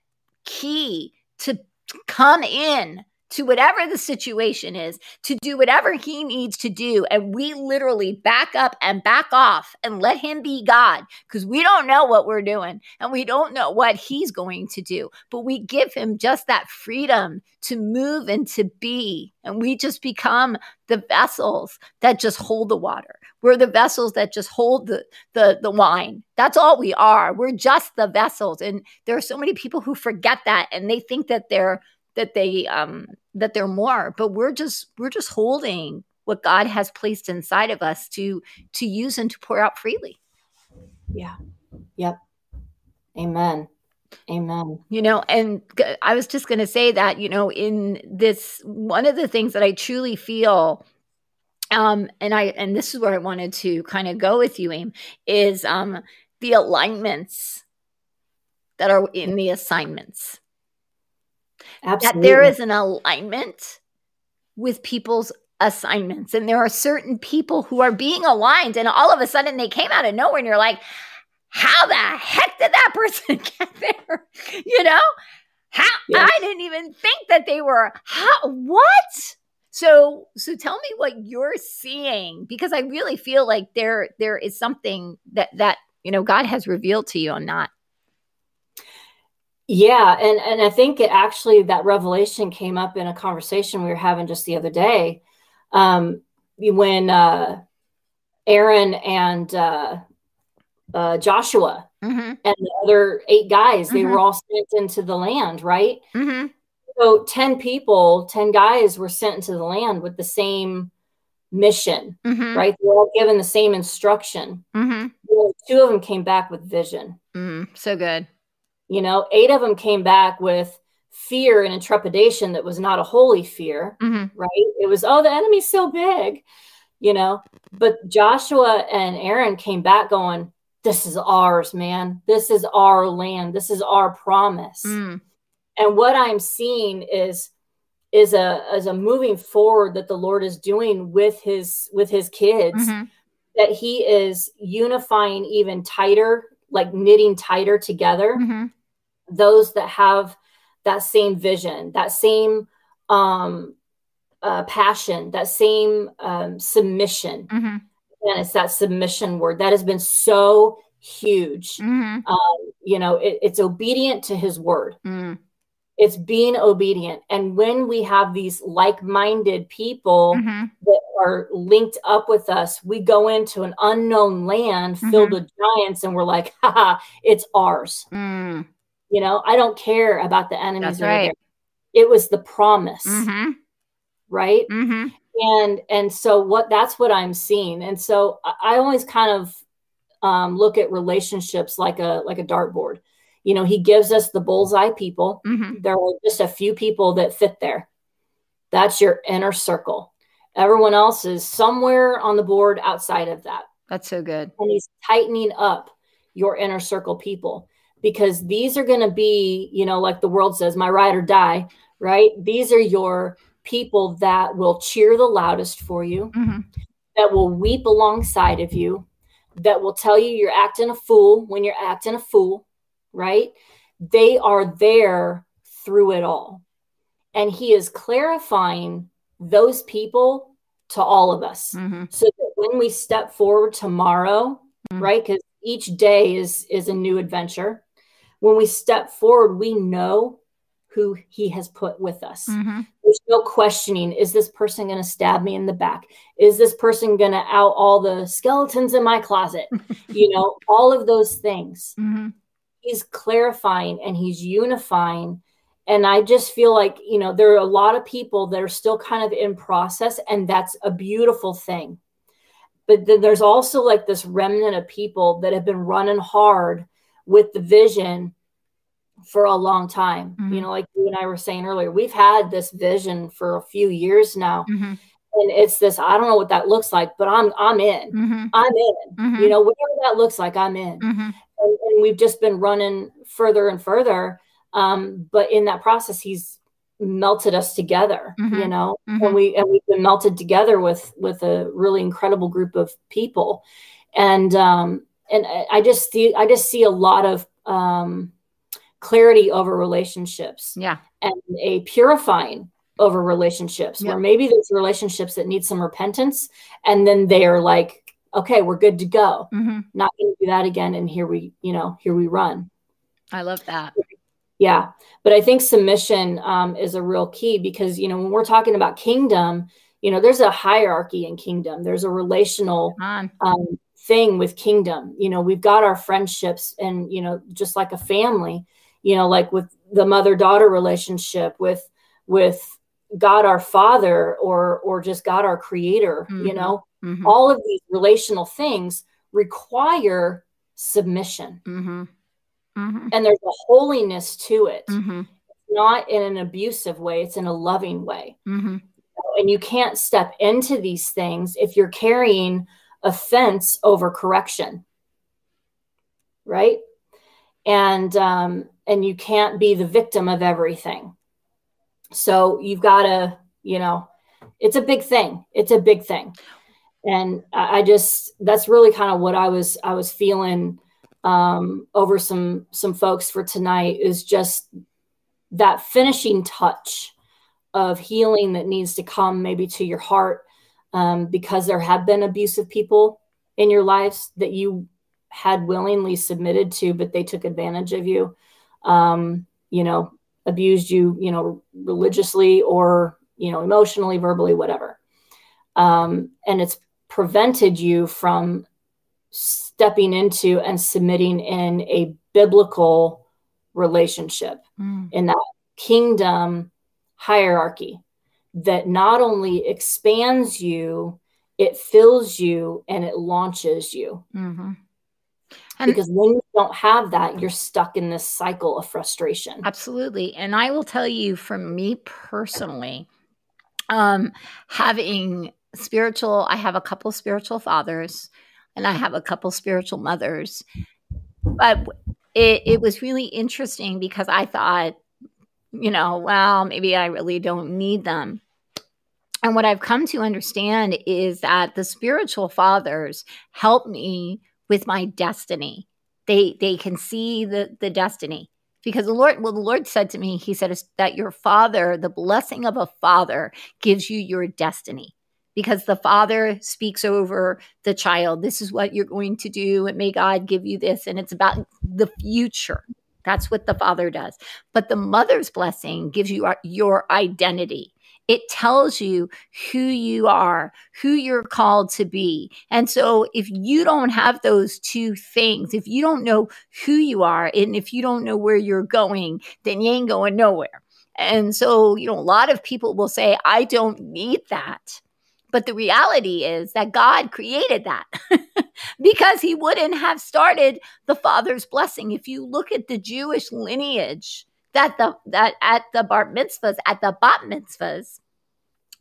key to come in to whatever the situation is to do whatever he needs to do. And we literally back up and back off and let him be god because we don't know what we're doing and we don't know what he's going to do. But we give him just that freedom to move and to be. And we just become the vessels that just hold the water. We're the vessels that just hold the the the wine. That's all we are. We're just the vessels. And there are so many people who forget that and they think that they're that they um that they're more but we're just we're just holding what god has placed inside of us to to use and to pour out freely. Yeah. Yep. Amen. Amen. You know and I was just going to say that you know in this one of the things that i truly feel um and i and this is where i wanted to kind of go with you aim is um the alignments that are in the assignments absolutely that there is an alignment with people's assignments. And there are certain people who are being aligned and all of a sudden they came out of nowhere and you're like how the heck did that person get there? You know? How Yes. i didn't even think that they were how what? So so tell me what you're seeing because i really feel like there there is something that that you know god has revealed to you on that Yeah, and and I think it actually that revelation came up in a conversation we were having just the other day, um, when uh, Aaron and uh, uh, Joshua mm-hmm, and the other eight guys they Mhm. were all sent into the land, right? mm-hmm, So ten people, ten guys were sent into the land with the same mission, mm-hmm, right? They were all given the same instruction. mm-hmm, Well, two of them came back with vision. mm, so good You know, eight of them came back with fear and intrepidation that was not a holy fear, mm-hmm, right? It was, oh, the enemy's so big, you know. But Joshua and Aaron came back going, this is ours, man. This is our land. This is our promise. mm, And what I'm seeing is is a as a moving forward that the Lord is doing with his with his kids mhm. that he is unifying even tighter, like knitting tighter together Mhm. Those that have that same vision, that same um, uh, passion, that same um, submission. Mhm. And it's that submission word that has been so huge. Mhm. Um, you know, it, it's obedient to his word. Mm. it's being obedient. And when we have these like minded people Mhm. that are linked up with us, we go into an unknown land filled Mhm. with giants and we're like, haha, it's ours. Mm. You know, I don't care about the enemies That's right. It was the promise, Mhm. right? Mhm. and and so what that's what i'm seeing and so i, I always kind of um, look at relationships like a like a dartboard you know he gives us the bullseye people Mhm. there are just a few people that fit there that's your inner circle everyone else is somewhere on the board outside of that That's so good. and he's tightening up your inner circle people because these are going to be you know like the world says my ride or die right these are your people that will cheer the loudest for you Mhm. that will weep alongside of you that will tell you you're acting a fool when you're acting a fool right they are there through it all and he is clarifying those people to all of us Mhm. so that when we step forward tomorrow Mm. right because each day is is a new adventure when we step forward we know who he has put with us. Mhm. there's no questioning. Is this person going to stab me in the back? Is this person going to out all the skeletons in my closet? You know all of those things. Mhm. he's clarifying and he's unifying. And i just feel like you know there are a lot of people that are still kind of in process and that's a beautiful thing. But then there's also like this remnant of people that have been running hard with the vision for a long time Mhm. you know like you and i were saying earlier we've had this vision for a few years now Mhm. and it's this i don't know what that looks like but i'm i'm in Mhm. i'm in Mhm. you know whatever that looks like i'm in Mhm. and, and we've just been running further and further um, but in that process he's melted us together you Mhm. know and we and we've been melted together with with a really incredible group of people and um and I- i just see i just see a lot of um clarity over relationships Yeah. and a purifying over relationships Yeah. where maybe there's relationships that need some repentance and then they are like okay we're good to go Mhm. not going to do that again and here we you know here we run I love that. yeah but i think submission um, is a real key because you know when we're talking about kingdom you know there's a hierarchy in kingdom there's a relational um, thing with kingdom you know we've got our friendships and you know just like a family you know like with the mother daughter relationship with with god our father or or just god our creator you Mhm. know Mhm. all of these relational things require submission Mhm. Mhm. and there's a holiness to it Mhm. not in an abusive way it's in a loving way Mhm. and you can't step into these things if you're carrying offense over correction right? And um and you can't be the victim of everything. So you've got to you know it's a big thing. It's a big thing. And i just that's really kind of what i was i was feeling um over some some folks for tonight is just that finishing touch of healing that needs to come maybe to your heart um, because there have been abusive people in your lives that you had willingly submitted to, but they took advantage of you, um, you know, abused you, you know, religiously or, you know, emotionally, verbally, whatever. Um, and it's prevented you from stepping into and submitting in a biblical relationship Mm. in that kingdom hierarchy that not only expands you, it fills you and it launches you. Mhm. And- Because when you don't have that, you're stuck in this cycle of frustration. Absolutely. And I will tell you from me personally, um, having spiritual, I have a couple spiritual fathers and I have a couple spiritual mothers. But it, it was really interesting because I thought, you know, well, maybe I really don't need them. And what I've come to understand is that the spiritual fathers help me with my destiny. They they can see the the destiny because the Lord, well, the Lord said to me, He said that your father, the blessing of a father, gives you your destiny. Because the father speaks over the child. This is what you're going to do, and may God give you this. And it's about the future. That's what the father does. But the mother's blessing gives you uh, your identity. It tells you who you are, who you're called to be. And so if you don't have those two things, if you don't know who you are, and if you don't know where you're going, then you ain't going nowhere. And so, you know, a lot of people will say, I don't need that. But the reality is that God created that because he wouldn't have started the father's blessing. If you look at the Jewish lineage, that the that at the bar mitzvahs, at the bat mitzvahs,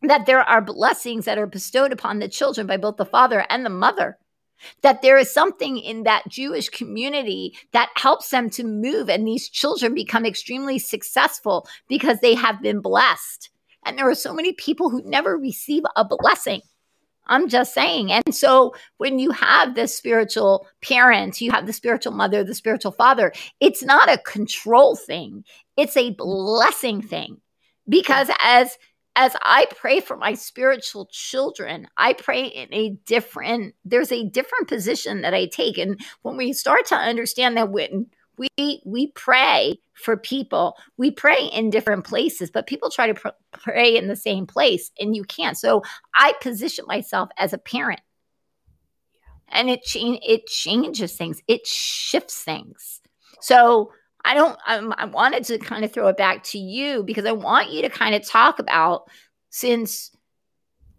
that there are blessings that are bestowed upon the children by both the father and the mother. That there is something in that Jewish community that helps them to move, and these children become extremely successful because they have been blessed. And there are so many people who never receive a blessing. I'm just saying. And so when you have the spiritual parent, you have the spiritual mother, the spiritual father, it's not a control thing, it's a blessing thing. Because as as I pray for my spiritual children, I pray in a different, there's a different position that I take. And when we start to understand that when we we pray for people. We pray in different places but people try to pr- pray in the same place and you can't. So i position myself as a parent. And it it changes things. It shifts things. So i don't I'm, i wanted to kind of throw it back to you because i want you to kind of talk about since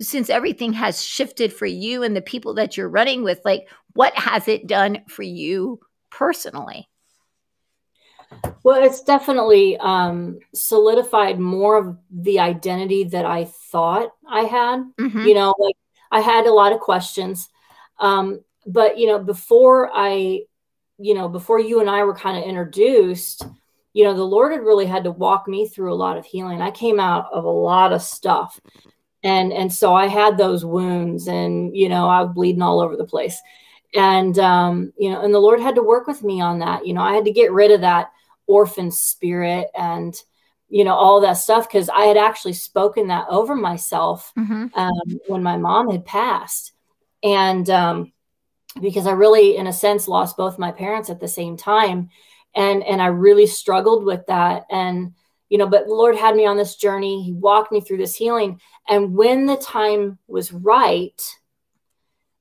since everything has shifted for you and the people that you're running with like what has it done for you personally well, it's definitely um, solidified more of the identity that I thought I had. Mm-hmm. You know, like I had a lot of questions. Um, but, you know, before I, you know, before you and I were kind of introduced, you know, the Lord had really had to walk me through a lot of healing. I came out of a lot of stuff. And and so I had those wounds and, you know, I was bleeding all over the place. And um, you know, and the Lord had to work with me on that. You know, I had to get rid of that orphan spirit and you know all that stuff because i had actually spoken that over myself mm-hmm. um, when my mom had passed. And um, because i really in a sense lost both my parents at the same time. And and i really struggled with that. And you know but the lord had me on this journey. He walked me through this healing. And when the time was right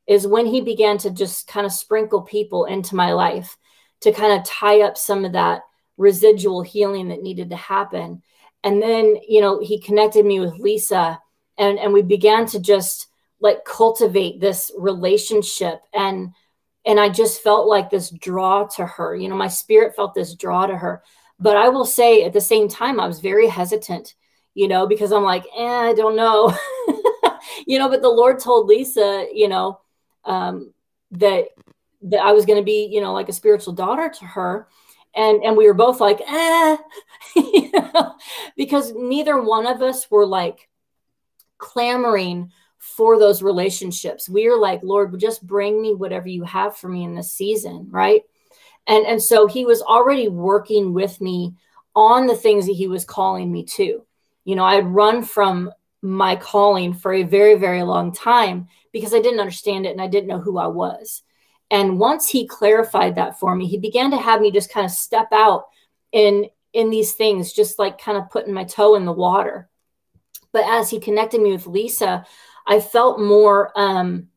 is when he began to just kind of sprinkle people into my life to kind of tie up some of that residual healing that needed to happen. And then, you know, he connected me with Lisa and and we began to just like cultivate this relationship and and I just felt like this draw to her. You know, my spirit felt this draw to her. But I will say at the same time I was very hesitant, you know, because I'm like, eh, I don't know. you know, but the Lord told Lisa, you know, um, that that I was going to be, you know, like a spiritual daughter to her and and we were both like eh. You know, because neither one of us were like clamoring for those relationships. We are like lord just bring me whatever you have for me in this season right? And and so he was already working with me on the things that he was calling me to. You know i'd run from my calling for a very very long time because i didn't understand it and i didn't know who i was and once he clarified that for me, he began to have me just kind of step out in in these things, just like kind of putting my toe in the water. But as he connected me with Lisa, I felt more um,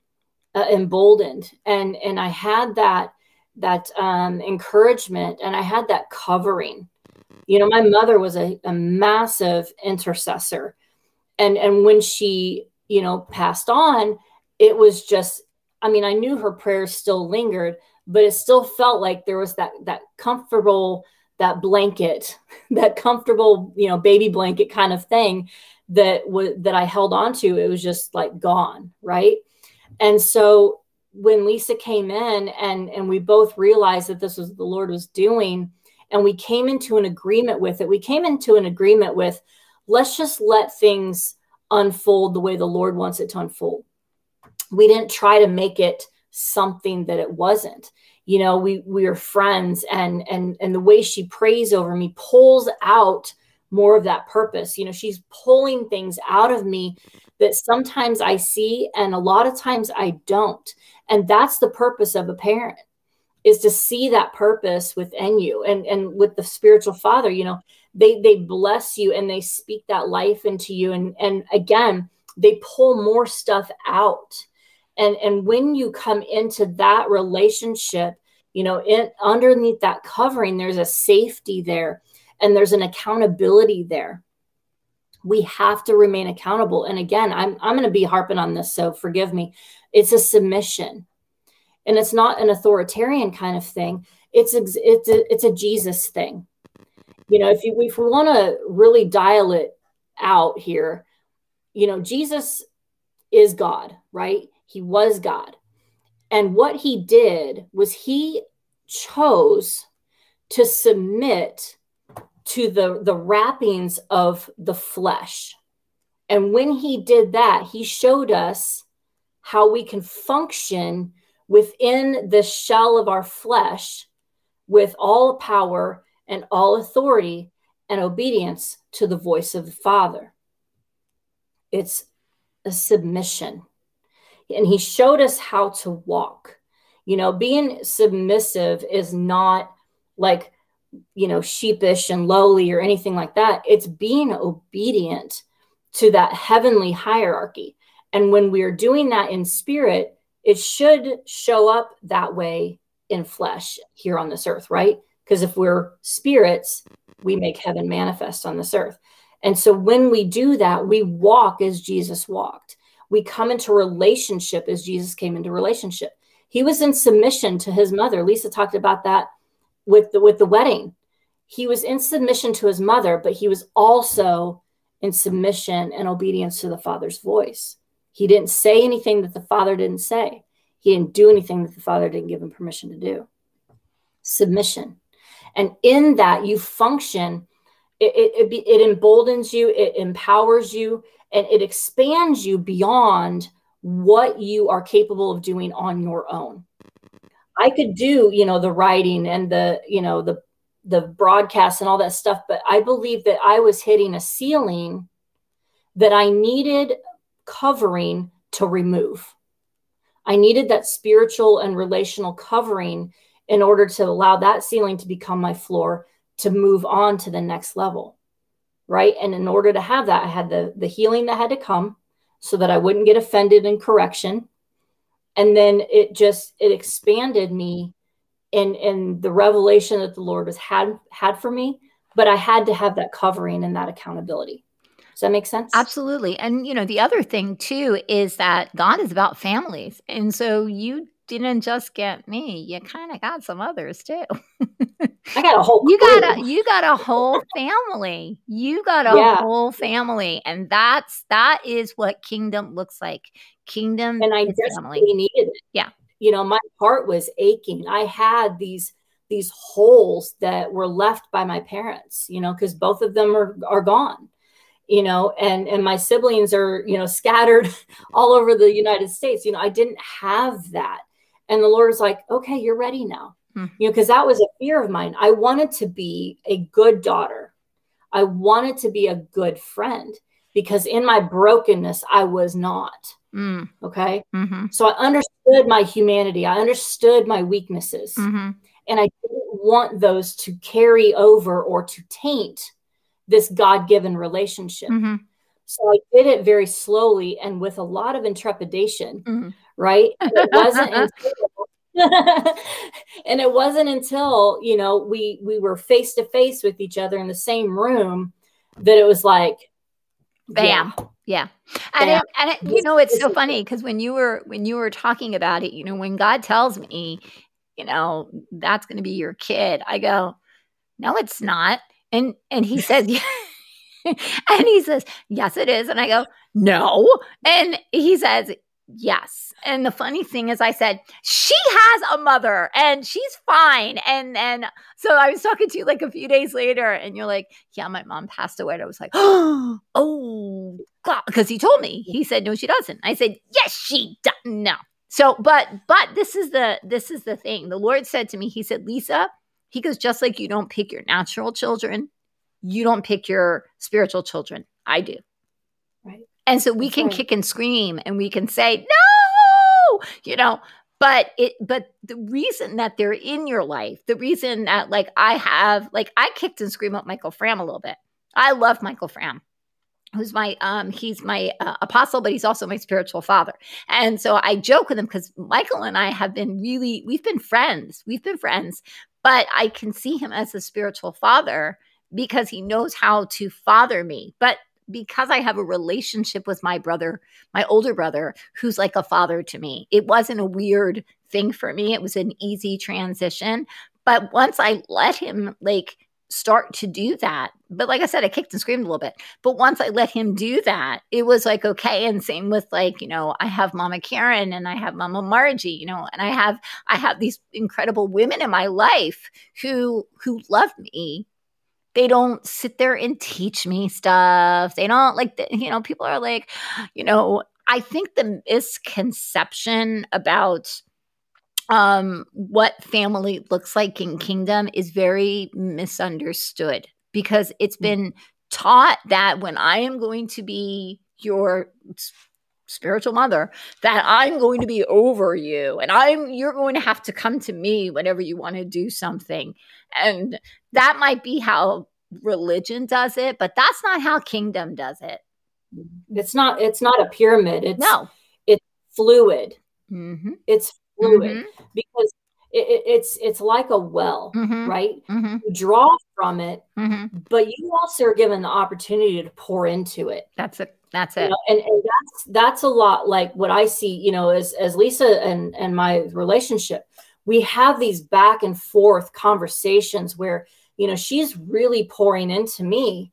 uh, emboldened, and and I had that that um, encouragement, and I had that covering. You know, my mother was a, a massive intercessor, and and when she you know passed on, it was just I mean, I knew her prayers still lingered, but it still felt like there was that that comfortable that blanket, that comfortable, you know, baby blanket kind of thing that was that I held on to. It was just like gone, right? And so when Lisa came in and and we both realized that this was the Lord was doing, and we came into an agreement with it. We came into an agreement with let's just let things unfold the way the Lord wants it to unfold we didn't try to make it something that it wasn't. You know we we are friends and and and the way she prays over me pulls out more of that purpose. You know she's pulling things out of me that sometimes i see and a lot of times i don't. And that's the purpose of a parent is to see that purpose within you and and with the spiritual father you know they they bless you and they speak that life into you. And and again they pull more stuff out and and when you come into that relationship you know underneath that covering there's a safety there and there's an accountability there. We have to remain accountable. And again i'm i'm going to be harping on this so forgive me. It's a submission. And it's not an authoritarian kind of thing. It's it's a, it's a jesus thing. You know if you if we want to really dial it out here you know jesus is god right he was god and what he did was he chose to submit to the the wrappings of the flesh and when he did that he showed us how we can function within the shell of our flesh with all power and all authority and obedience to the voice of the Father. It's a submission. And he showed us how to walk. You know, being submissive is not like, you know, sheepish and lowly or anything like that. It's being obedient to that heavenly hierarchy. And when we are doing that in spirit, it should show up that way in flesh here on this earth, right? Because if we're spirits, we make heaven manifest on this earth. And so when we do that, we walk as Jesus walked. We come into relationship as Jesus came into relationship. He was in submission to his mother. Lisa talked about that with the with the wedding. He was in submission to his mother, but he was also in submission and obedience to the Father's voice. He didn't say anything that the Father didn't say. He didn't do anything that the Father didn't give him permission to do. Submission. And in that, you function, it, it, it, it emboldens you, it empowers you, and it expands you beyond what you are capable of doing on your own. I could do, you know, the writing and the, you know, the the broadcast and all that stuff, but I believe that I was hitting a ceiling that I needed covering to remove. I needed that spiritual and relational covering in order to allow that ceiling to become my floor to move on to the next level. Right. And in order to have that, I had the, the healing that had to come so that I wouldn't get offended in correction. And then it just it expanded me in in the revelation that the Lord was had had for me, but I had to have that covering and that accountability. Does that make sense? Absolutely. And, you know, the other thing too is that God is about families. And so you didn't just get me, you kind of got some others too. I got a whole You got a you got a whole family. You got a yeah. whole family. And that's that is what kingdom looks like. Kingdom and I desperately needed it. Yeah. You know, my heart was aching. I had these these holes that were left by my parents, you know, because both of them are are gone you know and and my siblings are you know scattered all over the united states you know i didn't have that and the lord was like okay you're ready now hmm. you know because that was a fear of mine i wanted to be a good daughter i wanted to be a good friend because in my brokenness i was not mm. okay mm-hmm. so i understood my humanity i understood my weaknesses mm-hmm. and i didn't want those to carry over or to taint this God given relationship. Mm-hmm. So I did it very slowly and with a lot of intrepidation, mm-hmm. right? And it wasn't until, and it wasn't until you know we we were face to face with each other in the same room that it was like, bam. Yeah. Yeah. And, it, and it, you know, it's so funny because when you were when you were talking about it, you know, when God tells me, you know, that's going to be your kid, I go, no, it's not. And and he says, and he says, yes, it is. And I go, no. And he says, yes. And the funny thing is, I said, she has a mother and she's fine. And and so I was talking to you like a few days later, and you're like, yeah, my mom passed away. And I was like, oh, God. Because he told me, he said, no, she doesn't. I said, yes, she does. No. So, but but this is the this is the thing. The Lord said to me, He said, Lisa, he goes, just like you don't pick your natural children, you don't pick your spiritual children. I do. And so we That's can right. kick and scream and we can say, no, you know, but it but the reason that they're in your life the reason that like i have like i kicked and screamed at michael fram a little bit. I love michael fram who's my um he's my uh, apostle but he's also my spiritual father. And so i joke with him because michael and i have been really we've been friends we've been friends but i can see him as a spiritual father because he knows how to father me. But because I have a relationship with my brother, my older brother, who's like a father to me. It wasn't a weird thing for me. It was an easy transition. But once I let him like start to do that, but like I said, I kicked and screamed a little bit. But once I let him do that, it was like okay. And same with like, you know, I have Mama Karen and I have Mama Margie, you know, and I have I have these incredible women in my life who who love me they don't sit there and teach me stuff. They don't like, you know, people are like, you know, I think the misconception about um what family looks like in kingdom is very misunderstood because it's been taught that when I am going to be your spiritual mother that I'm going to be over you and I'm you're going to have to come to me whenever you want to do something. And that might be how religion does it, but that's not how kingdom does it. It's not it's not a pyramid. It's no. It's fluid. Mm-hmm. It's fluid mm-hmm. because it, it's it's like a well, mm-hmm. right? Mm-hmm. You draw from it, mm-hmm. but you also are given the opportunity to pour into it. That's it. That's it. You know, and, and that's that's a lot like what I see, you know, as as Lisa and and my relationship. We have these back and forth conversations where, you know, she's really pouring into me,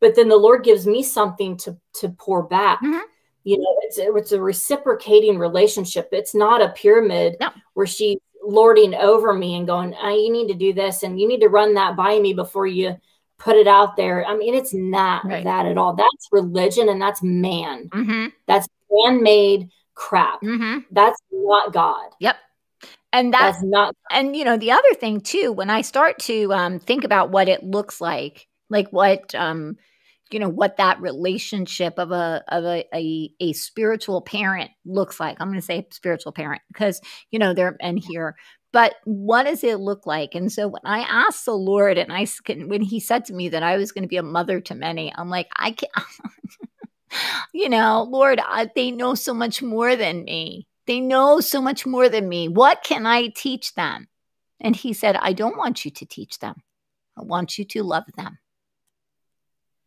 but then the Lord gives me something to to pour back. Mm-hmm. You know, it's it's a reciprocating relationship. It's not a pyramid no. where she's lording over me and going, oh, "You need to do this and you need to run that by me before you." Put it out there. I mean, it's not right. that at all. That's religion and that's man. Mm-hmm. That's man made crap. Mm-hmm. That's not God. Yep. And that's, that's, not. And, you know, the other thing too, when I start to um, think about what it looks like, like what, um, you know what that relationship of a of a, a, a spiritual parent looks like i'm going to say spiritual parent because you know they're and here but what does it look like? And so when I asked the Lord, and I when He said to me that I was going to be a mother to many, I'm like, I can't. you know, Lord, I, they know so much more than me. They know so much more than me. What can I teach them? And He said, I don't want you to teach them. I want you to love them.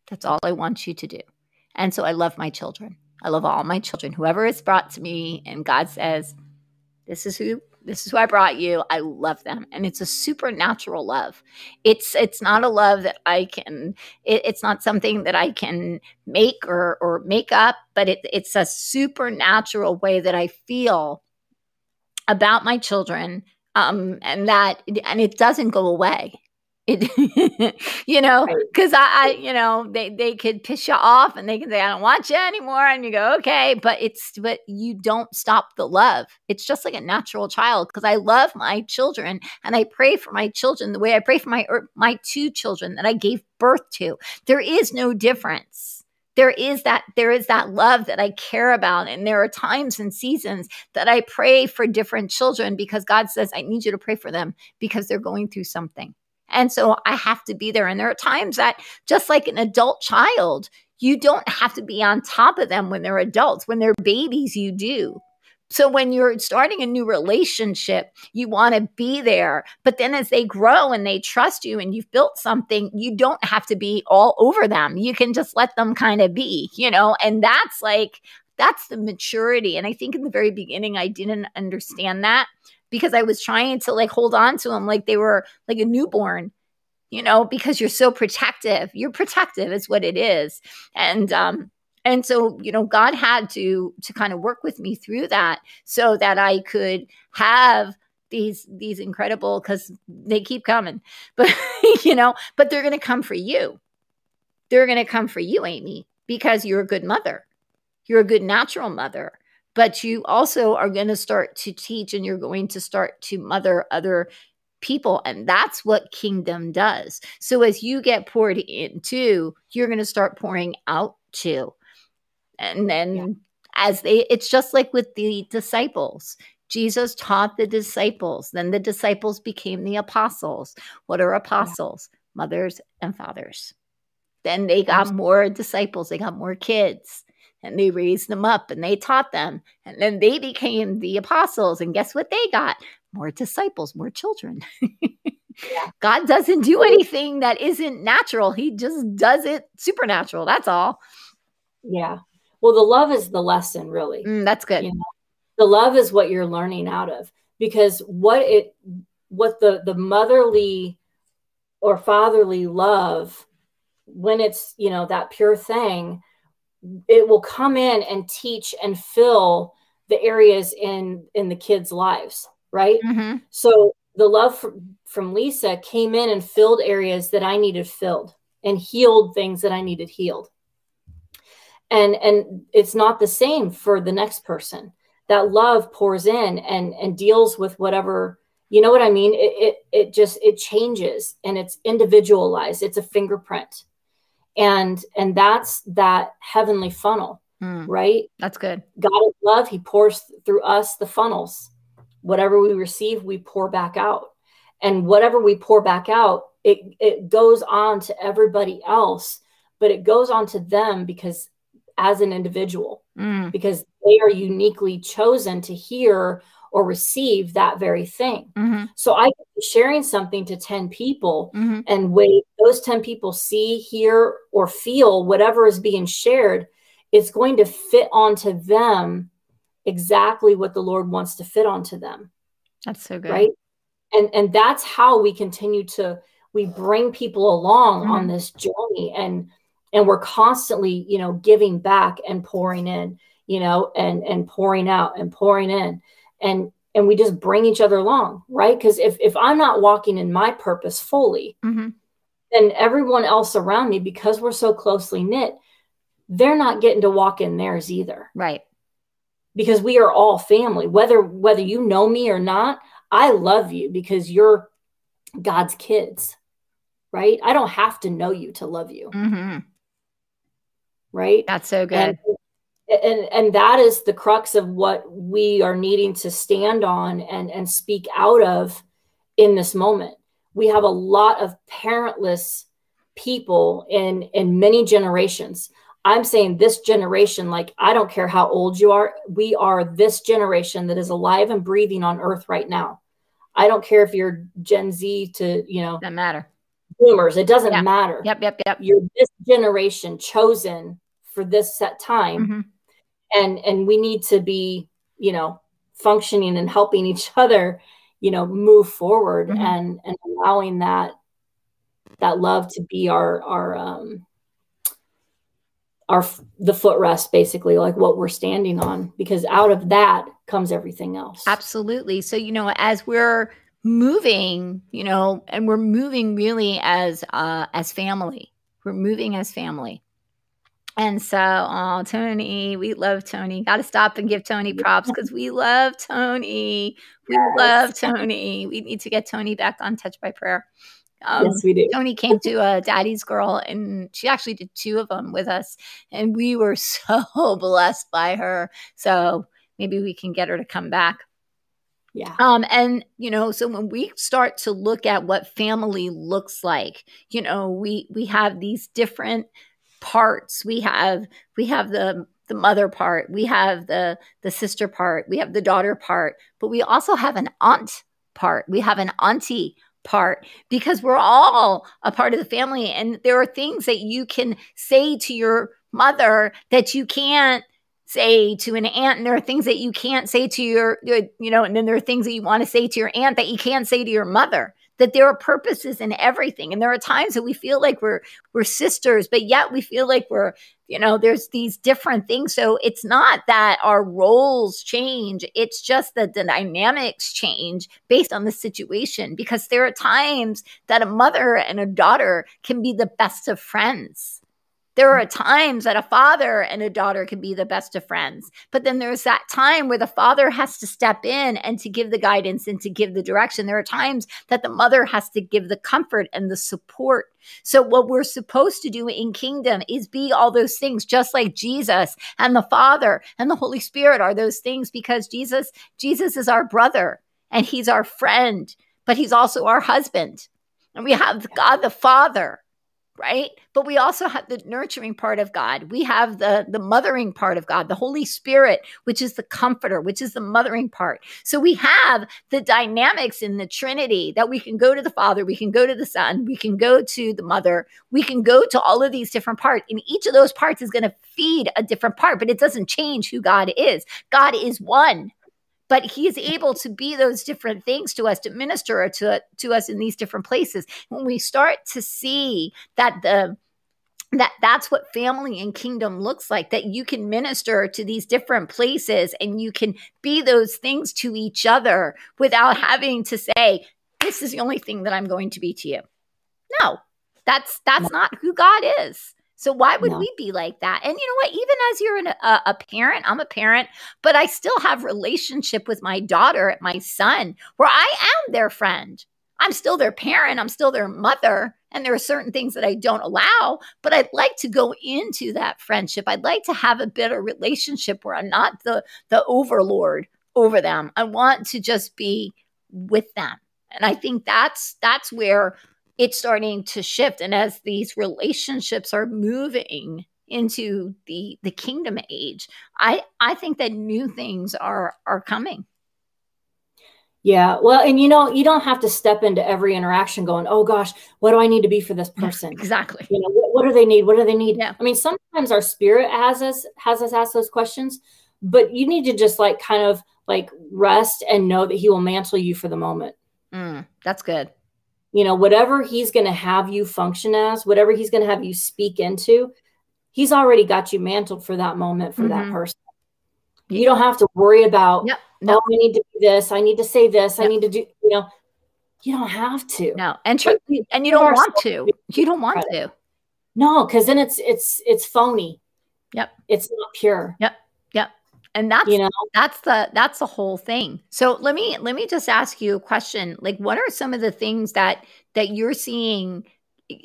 That's all I want you to do. And so I love my children. I love all my children. Whoever is brought to me, and God says, This is who this is who I brought you. I love them. And it's a supernatural love. It's it's not a love that I can it, it's not something that I can make or or make up, but it, it's a supernatural way that I feel about my children um and that and it doesn't go away it, you know, because I, I, you know, they they could piss you off and they can say, "I don't want you anymore," and you go, "Okay," but it's but you don't stop the love. It's just like a natural child because I love my children and I pray for my children the way I pray for my er, my two children that I gave birth to. There is no difference there is that there is that love that I care about and there are times and seasons that I pray for different children because God says I need you to pray for them because they're going through something and so I have to be there. And there are times that, just like an adult child, you don't have to be on top of them when they're adults. When they're babies, you do. So when you're starting a new relationship, you want to be there. But then as they grow and they trust you and you've built something, you don't have to be all over them. You can just let them kind of be, you know, and that's like, that's the maturity. And I think in the very beginning, I didn't understand that because I was trying to like hold on to them like they were like a newborn, you know, because you're so protective. You're protective is what it is. And um and so, you know, God had to to kind of work with me through that so that I could have these these incredible cuz they keep coming. But you know, but they're going to come for you. They're going to come for you, Amie, because you're a good mother. You're a good natural mother but you also are going to start to teach and you're going to start to mother other people and that's what kingdom does so as you get poured into you're going to start pouring out too and then yeah. as they it's just like with the disciples Jesus taught the disciples. Then the disciples became the apostles. What are apostles? Yeah. Mothers and fathers. Then they got more disciples, they got more kids, and they raised them up and they taught them. And then they became the apostles. And guess what they got? More disciples, more children. yeah. God doesn't do anything that isn't natural, He just does it supernatural. That's all. Yeah. Well, the love is the lesson, really. Mm, that's good. You know? The love is what you're learning out of because what it, what the the motherly or fatherly love, when it's you know that pure thing, it will come in and teach and fill the areas in in the kids' lives, right? Mm-hmm. So the love from, from Lisa came in and filled areas that I needed filled and healed things that I needed healed. And and it's not the same for the next person. That love pours in and and deals with whatever you know what i mean? It it, it just it changes and it's individualized. It's a fingerprint and and that's that heavenly funnel mm, right that's good god of love he pours through us the funnels whatever we receive we pour back out and whatever we pour back out it it goes on to everybody else but it goes on to them because as an individual mm. because they are uniquely chosen to hear or receive that very thing. Mm-hmm. So I sharing something to 10 people mm-hmm. and wait those 10 people see, hear or feel whatever is being shared, it's going to fit onto them exactly what the Lord wants to fit onto them. That's so good. Right? And and that's how we continue to we bring people along mm-hmm. on this journey and and we're constantly you know giving back and pouring in you know and and pouring out and pouring in and and we just bring each other along right because if if i'm not walking in my purpose fully mm-hmm. Then everyone else around me because we're so closely knit they're not getting to walk in theirs either right because we are all family whether whether you know me or not i love you because you're god's kids right i don't have to know you to love you mm-hmm right? That's so good. And, and and that is the crux of what we are needing to stand on and and speak out of in this moment. We have a lot of parentless people in in many generations. I'm saying this generation, like I don't care how old you are, we are this generation that is alive and breathing on earth right now. I don't care if you're Gen Z to, you know, doesn't matter. Boomers, it doesn't yeah. matter. Yep, yep, yep. You're this generation chosen for this set time mm-hmm. and and we need to be you know functioning and helping each other you know move forward mm-hmm. and and allowing that that love to be our our um our the footrest basically like what we're standing on because out of that comes everything else absolutely so you know as we're moving you know and we're moving really as uh as family we're moving as family and so, oh, Tony, we love Tony. Got to stop and give Tony props because we love Tony. We yes. love Tony. We need to get Tony back on Touched By Prayer. Um, yes, we do. Tony came to a Daddy's Girl, and she actually did two of them with us, and we were so blessed by her. So maybe we can get her to come back. Yeah. Um, and you know, so when we start to look at what family looks like, you know, we we have these different parts. We have we have the the mother part, we have the the sister part, we have the daughter part, but we also have an aunt part. We have an auntie part because we're all a part of the family and there are things that you can say to your mother that you can't say to an aunt and there are things that you can't say to your you know and then there are things that you want to say to your aunt that you can't say to your mother that there are purposes in everything. And there are times that we feel like we're we're sisters but yet we feel like we're you know there's these different things. So it's not that our roles change. It's just that the dynamics change based on the situation because there are times that a mother and a daughter can be the best of friends There are times that a father and a daughter can be the best of friends, but then there's that time where the father has to step in and to give the guidance and to give the direction. There are times that the mother has to give the comfort and the support. So, what we're supposed to do in kingdom is be all those things, just like Jesus and the Father and the Holy Spirit are those things because Jesus, Jesus is our brother and he's our friend, but he's also our husband. And we have God the Father right? But we also have the nurturing part of god. We have the the mothering part of god the holy spirit which is the comforter which is the mothering part. So we have the dynamics in the trinity that we can go to the father we can go to the son we can go to the mother we can go to all of these different parts and each of those parts is going to feed a different part but it doesn't change who god is. God is one but he is able to be those different things to us to minister to, to us in these different places. When we start to see that the that that's what family and kingdom looks like that you can minister to these different places and you can be those things to each other without having to say this is the only thing that i'm going to be to you. No that's that's not who god is so why would no. we be like that? And you know what? Even as you're an, a, a, parent, I'm a parent, but I still have relationship with my daughter, my son, where I am their friend. I'm still their parent. I'm still their mother. And there are certain things that I don't allow, but I'd like to go into that friendship. I'd like to have a better relationship where I'm not the the overlord over them. I want to just be with them. And I think that's that's where it's starting to shift. And as these relationships are moving into the the kingdom age i i think that new things are are coming. Yeah. Well and you know you don't have to step into every interaction going oh gosh what do i need to be for this person? exactly. You know what, what do they need? What do they need? Yeah. i mean sometimes our spirit has us has us ask those questions but you need to just like kind of like rest and know that he will mantle you for the moment. Mm, that's good you know whatever he's going to have you function as whatever he's going to have you speak into he's already got you mantled for that moment for mm-hmm. that person you don't have to worry about no. oh i need to do this i need to say this i need to do you know? You don't have to. No. And tr- and you don't want to. you don't want to. No because then it's it's it's phony. Yep. It's not pure. Yep. Yep and that's you know? that's the that's the whole thing. So let me let me just ask you a question like what are some of the things that that you're seeing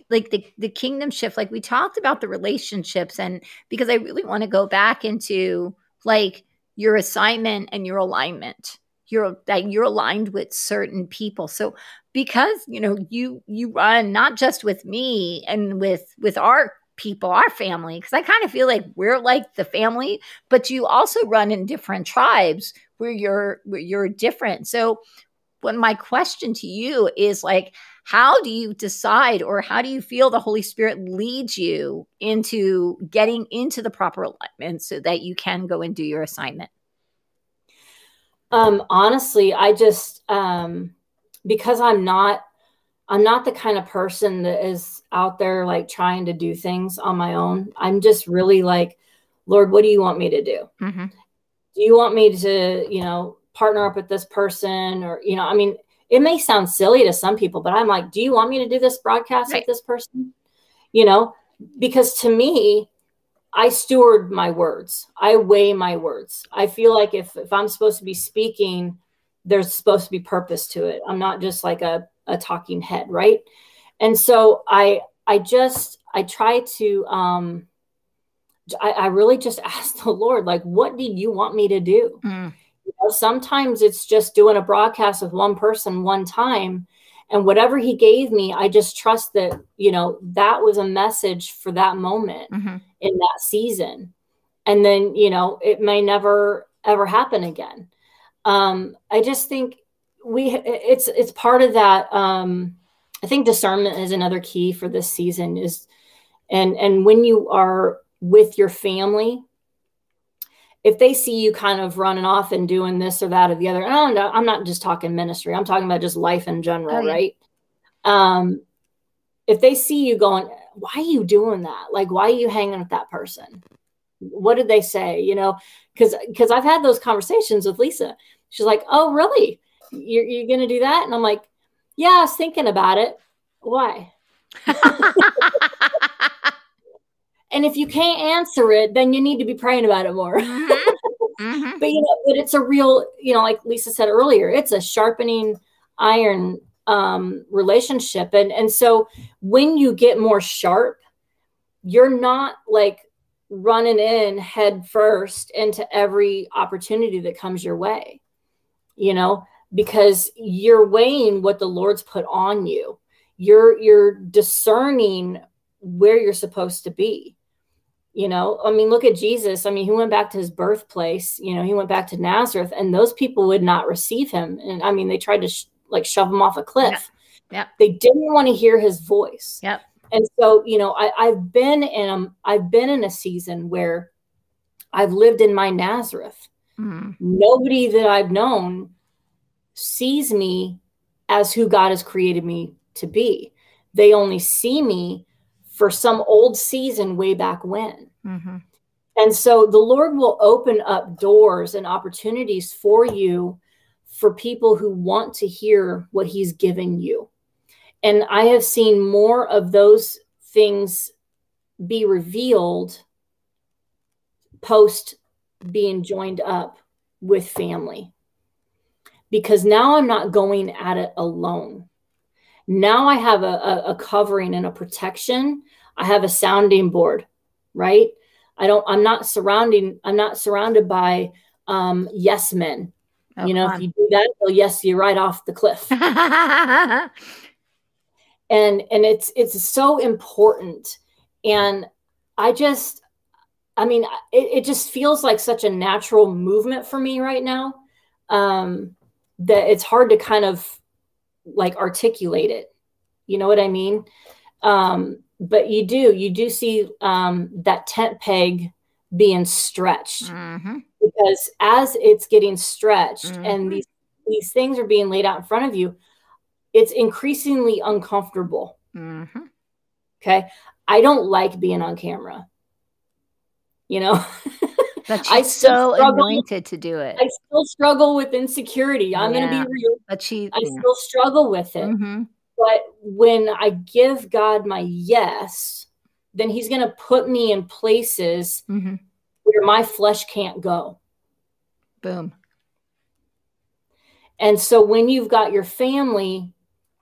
like the the kingdom shift? Like we talked about the relationships and because i really want to go back into like your assignment and your alignment. You're that you're aligned with certain people. So because you know you you run not just with me and with with our people, our family, because I kind of feel like we're like the family, but you also run in different tribes where you're where you're different. So when my question to you is like, how do you decide or how do you feel the Holy Spirit leads you into getting into the proper alignment so that you can go and do your assignment? Um, honestly, I just um because I'm not I'm not the kind of person that is out there like trying to do things on my own. I'm just really like, Lord, what do you want me to do? Mm-hmm. Do you want me to, you know, partner up with this person or, you know, I mean, it may sound silly to some people, but I'm like, do you want me to do this broadcast right. with this person? You know, because to me, I steward my words. I weigh my words. I feel like if if I'm supposed to be speaking, there's supposed to be purpose to it. I'm not just like a a talking head, right? And so I I just I try to um I, I really just ask the Lord, like, what do you want me to do? Mm. You know, sometimes it's just doing a broadcast with one person one time. And whatever he gave me, I just trust that, you know, that was a message for that moment mm-hmm. in that season. And then, you know, it may never ever happen again. Um, I just think we it's it's part of that um i think discernment is another key for this season is and and when you are with your family if they see you kind of running off and doing this or that or the other and i'm not just talking ministry i'm talking about just life in general oh, yeah. right? Um if they see you going why are you doing that? Like why are you hanging with that person? What did they say? You know because because i've had those conversations with lisa. She's like oh really you're, you're going to do that? And I'm like, yeah, I was thinking about it. Why? And if you can't answer it, then you need to be praying about it more. Mm-hmm. Mhm. but you know, but it's a real, you know, like Lisa said earlier, it's a sharpening iron um relationship. And and so when you get more sharp, you're not like running in head first into every opportunity that comes your way, you know, because you're weighing what the Lord's put on you. You're you're discerning where you're supposed to be. You know, I mean, look at Jesus. I mean, he went back to his birthplace. You know, he went back to Nazareth, and those people would not receive him. And I mean, they tried to sh- like shove him off a cliff. Yep. They didn't want to hear his voice. Yep. And so, you know, I, I've been in a, I've been in a season where I've lived in my Nazareth. Mhm. Nobody that I've known sees me as who God has created me to be. They only see me for some old season way back when. Mhm. And so the Lord will open up doors and opportunities for you for people who want to hear what He's given you. And I have seen more of those things be revealed post being joined up with family. Because now I'm not going at it alone. Now I have a, a, a covering and a protection. I have a sounding board, right? I don't, I'm not surrounding, I'm not surrounded by um, yes men. Oh, you know, if you do that, they'll yes you right off the cliff. and and it's it's so important and i just i mean it, it just feels like such a natural movement for me right now um that it's hard to kind of like articulate it. You know what i mean? Um but you do you do see um that tent peg being stretched. Mhm. because as it's getting stretched Mhm. and these these things are being laid out in front of you it's increasingly uncomfortable. Mhm. okay? I don't like being on camera. You know But I she's so anointed to do it. i still struggle with insecurity i'm Yeah. going to be real But she, i still struggle with it Mhm. but when i give god my yes then he's going to put me in places Mhm. where my flesh can't go boom. And so when you've got your family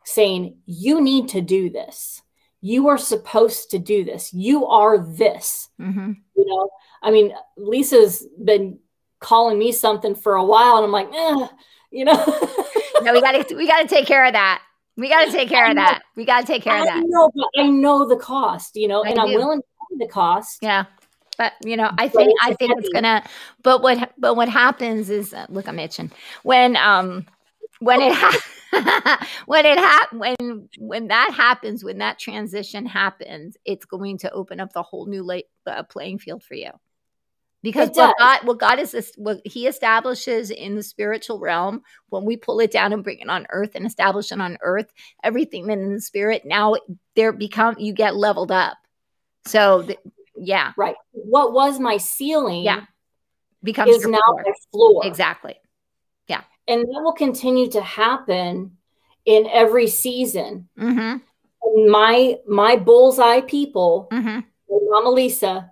saying, you need to do this, you are supposed to do this, you are this, Mhm. you know, I mean, Lisa's been calling me something for a while, and I'm like, eh, you know, No, we got to we got to take care of that. We got to take care of that. We got to take care of I that. know, but I know the cost, you know, I and I'm willing to pay the cost. Yeah. But you know, I think it's I think it's gonna. But what but what happens is, uh, look, I'm itching. When um when it ha- when it ha- when when that happens, when that transition happens, it's going to open up the whole new la- uh, playing field for you. Because what. God, what God is, this, what He establishes in the spiritual realm, when we pull it down and bring it on earth and establish it on earth, everything then in the spirit now there become you get leveled up. So th- yeah, Right. What was my ceiling Yeah. becomes is now floor. my floor. exactly. Yeah, and that will continue to happen in every season. Mm-hmm. My my bullseye people, Mm-hmm. Mama Lisa,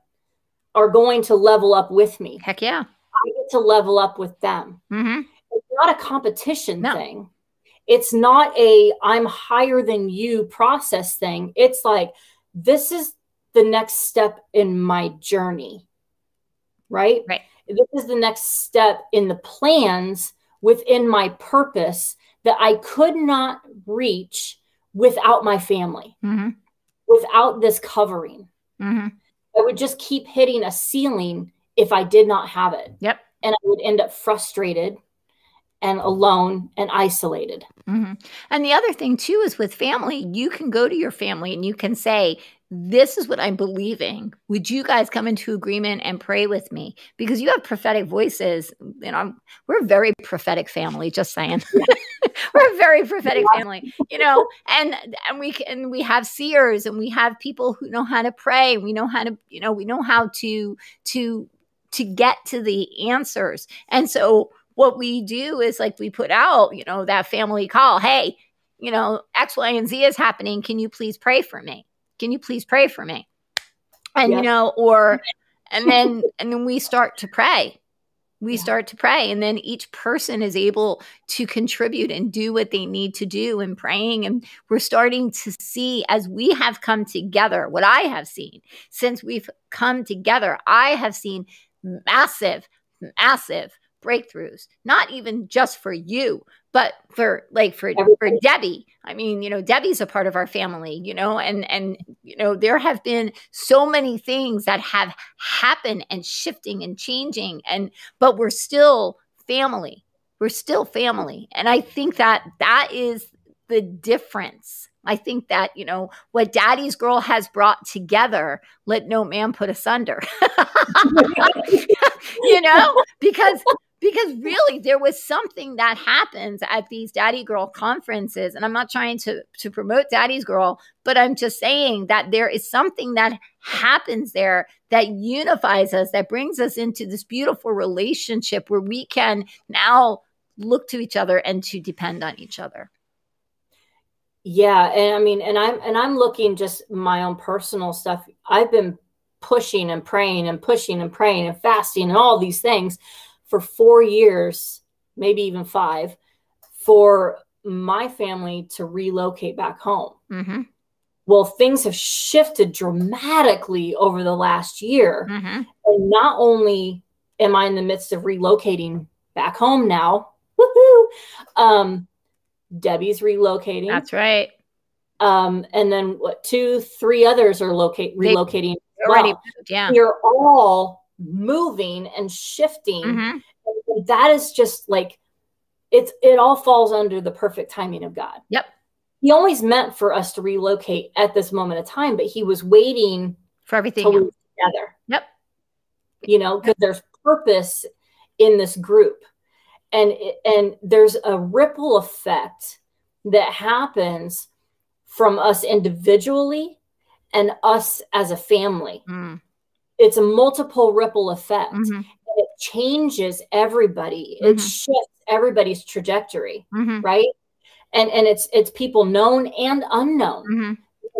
are going to level up with me. Heck yeah. I get to level up with them. Mm-hmm. It's not a competition No. thing. It's not a I'm higher than you process thing. It's like this is the next step in my journey. Right? Right. This is the next step in the plans within my purpose that I could not reach without my family, Mm-hmm. without this covering. Mm-hmm. I would just keep hitting a ceiling if I did not have it. Yep. And I would end up frustrated and alone and isolated. hmm And the other thing too is with family, you can go to your family and you can say, This is what I'm believing. Would you guys come into agreement and pray with me? Because you have prophetic voices. You know, we're a very prophetic family, just saying. we're a very prophetic family, you know, and and we and we have seers and we have people who know how to pray. We know how to, you know, we know how to to to get to the answers. And so what we do is like we put out, you know, that family call. Hey, you know, X, Y, and Z is happening. Can you please pray for me? Can you please pray for me? And Yeah. you know, or and then and then we start to pray. We Yeah. start to pray, and then each person is able to contribute and do what they need to do in praying. And we're starting to see as we have come together, what I have seen since we've come together, I have seen massive, massive breakthroughs, not even just for you, but for like for for Debbie. I mean, you know, Debbie's a part of our family, you know, and and you know, there have been so many things that have happened and shifting and changing and but we're still family. We're still family. And I think that that is the difference. I think that, you know, what Daddy's Girl has brought together, let no man put asunder. you know, because because really there was something that happens at these daddy girl conferences and i'm not trying to to promote daddy's girl but i'm just saying that there is something that happens there that unifies us that brings us into this beautiful relationship where we can now look to each other and to depend on each other Yeah, and I mean, and I'm and I'm looking just my own personal stuff. I've been pushing and praying and pushing and praying and fasting and all these things for 4 years, maybe even 5 for my family to relocate back home. mm-hmm, Well, things have shifted dramatically over the last year. mm-hmm. And not only am I in the midst of relocating back home now, woohoo! Um, Debbie's relocating. that's right um, and then what two three others are locate relocating already well. moved, yeah we're all moving and shifting Mhm. And that is just like it's it all falls under the perfect timing of god. Yep. he always meant for us to relocate at this moment of time but he was waiting for everything we together. Yep. you know because there's purpose in this group. And and there's a ripple effect that happens from us individually and us as a family. Mm, it's a multiple ripple effect mhm, it changes everybody it Mhm. shifts everybody's trajectory mhm, right and and it's it's people known and unknown mhm.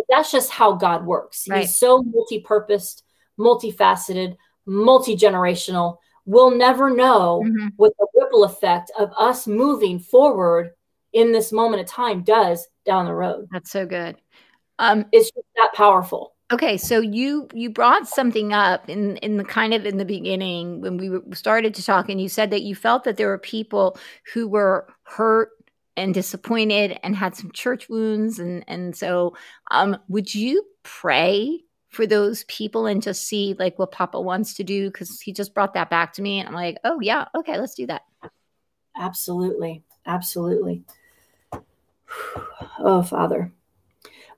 that's just how God works. Right. He's so multi-purposed, multifaceted, multi-generational. We'll never know Mhm. what the ripple effect of us moving forward in this moment of time does down the road. that's so good um It's just that powerful. Okay, so you you brought something up in in the kind of in the beginning when we started to talk, and you said that you felt that there were people who were hurt and disappointed and had some church wounds, and and so um, would you pray for those people and just see like what Papa wants to do? Because he just brought that back to me, and I'm like, oh yeah, okay, let's do that. Absolutely. Absolutely. Oh, Father,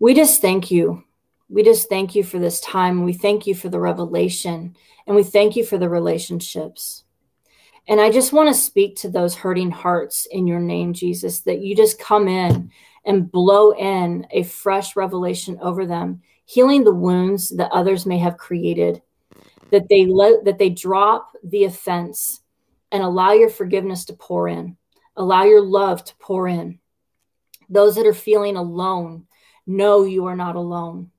we just thank you. We just thank you for this time. We thank you for the revelation and we thank you for the relationships. And I just want to speak to those hurting hearts in your name, Jesus, that you just come in and blow in a fresh revelation over them, healing the wounds that others may have created, that they let that they drop the offense and allow your forgiveness to pour in. Allow your love to pour in. Those that are feeling alone, know you are not alone.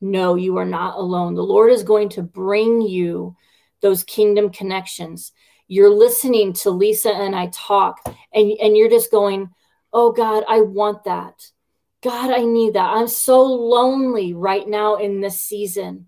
No, you are not alone. The Lord is going to bring you those kingdom connections. You're listening to Lisa and I talk, and, and you're just going, Oh God, I want that. God, I need that. I'm so lonely right now in this season.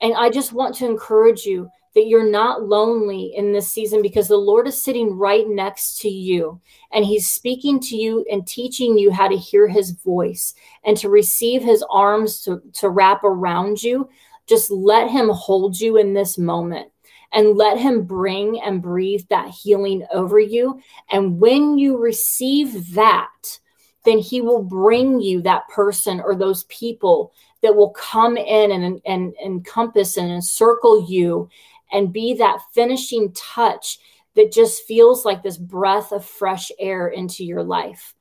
And I just want to encourage you that you're not lonely in this season because the Lord is sitting right next to you and He's speaking to you and teaching you how to hear His voice and to receive His arms to, to wrap around you. Just let Him hold you in this moment and let Him bring and breathe that healing over you. And when you receive that, then He will bring you that person or those people that will come in and, and, encompass and encircle you and be that finishing touch that just feels like this breath of fresh air into your life.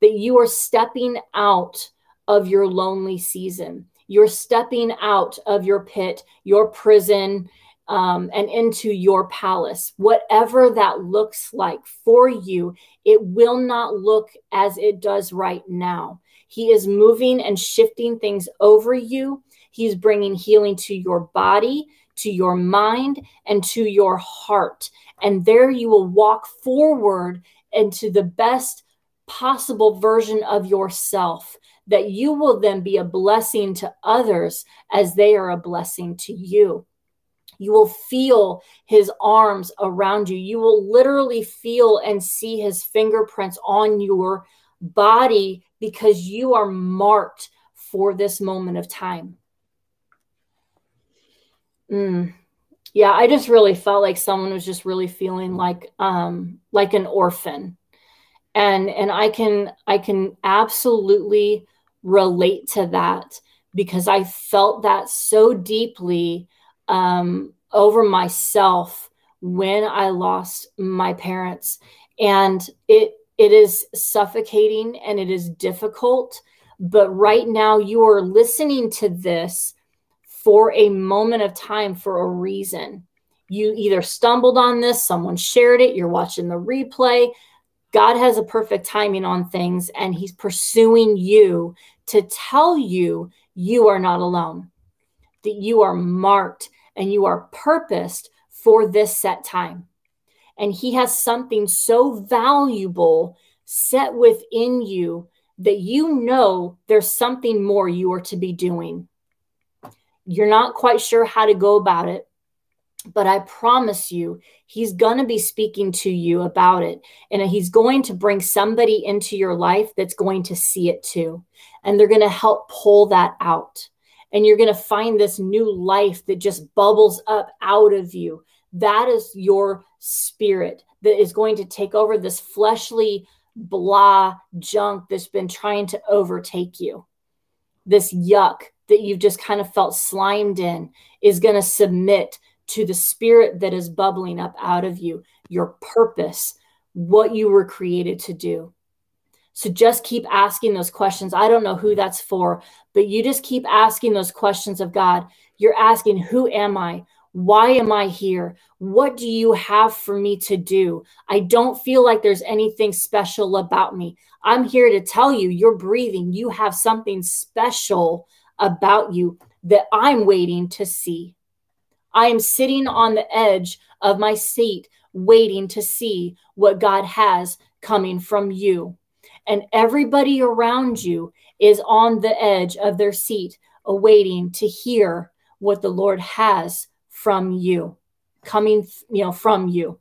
That you are stepping out of your lonely season. You're stepping out of your pit, your prison, um, and into your palace. Whatever that looks like for you, it will not look as it does right now. He is moving and shifting things over you. He's bringing healing to your body, to your mind, and to your heart. And there you will walk forward into the best possible version of yourself that you will then be a blessing to others as they are a blessing to you. You will feel his arms around you. You will literally feel and see his fingerprints on your body because you are marked for this moment of time. Mm. Yeah, I just really felt like someone was just really feeling like um like an orphan. And and I can I can absolutely relate to that because I felt that so deeply um, over myself when I lost my parents. And it it is suffocating and it is difficult. But right now, you are listening to this for a moment of time for a reason. You either stumbled on this, someone shared it, you're watching the replay. God has a perfect timing on things, and He's pursuing you to tell you you are not alone, that you are marked and you are purposed for this set time. And He has something so valuable set within you that you know there's something more you are to be doing. You're not quite sure how to go about it, but I promise you, he's going to be speaking to you about it. And he's going to bring somebody into your life that's going to see it too. And they're going to help pull that out. And you're going to find this new life that just bubbles up out of you. That is your spirit that is going to take over this fleshly blah junk that's been trying to overtake you. This yuck that you've just kind of felt slimed in is going to submit to the spirit that is bubbling up out of you, your purpose, what you were created to do. So just keep asking those questions. I don't know who that's for, but you just keep asking those questions of God. You're asking, Who am I? Why am I here? What do you have for me to do? I don't feel like there's anything special about me. I'm here to tell you, you're breathing. You have something special about you that I'm waiting to see. I am sitting on the edge of my seat, waiting to see what God has coming from you. And everybody around you is on the edge of their seat, awaiting to hear what the Lord has from you, coming, you know, from you.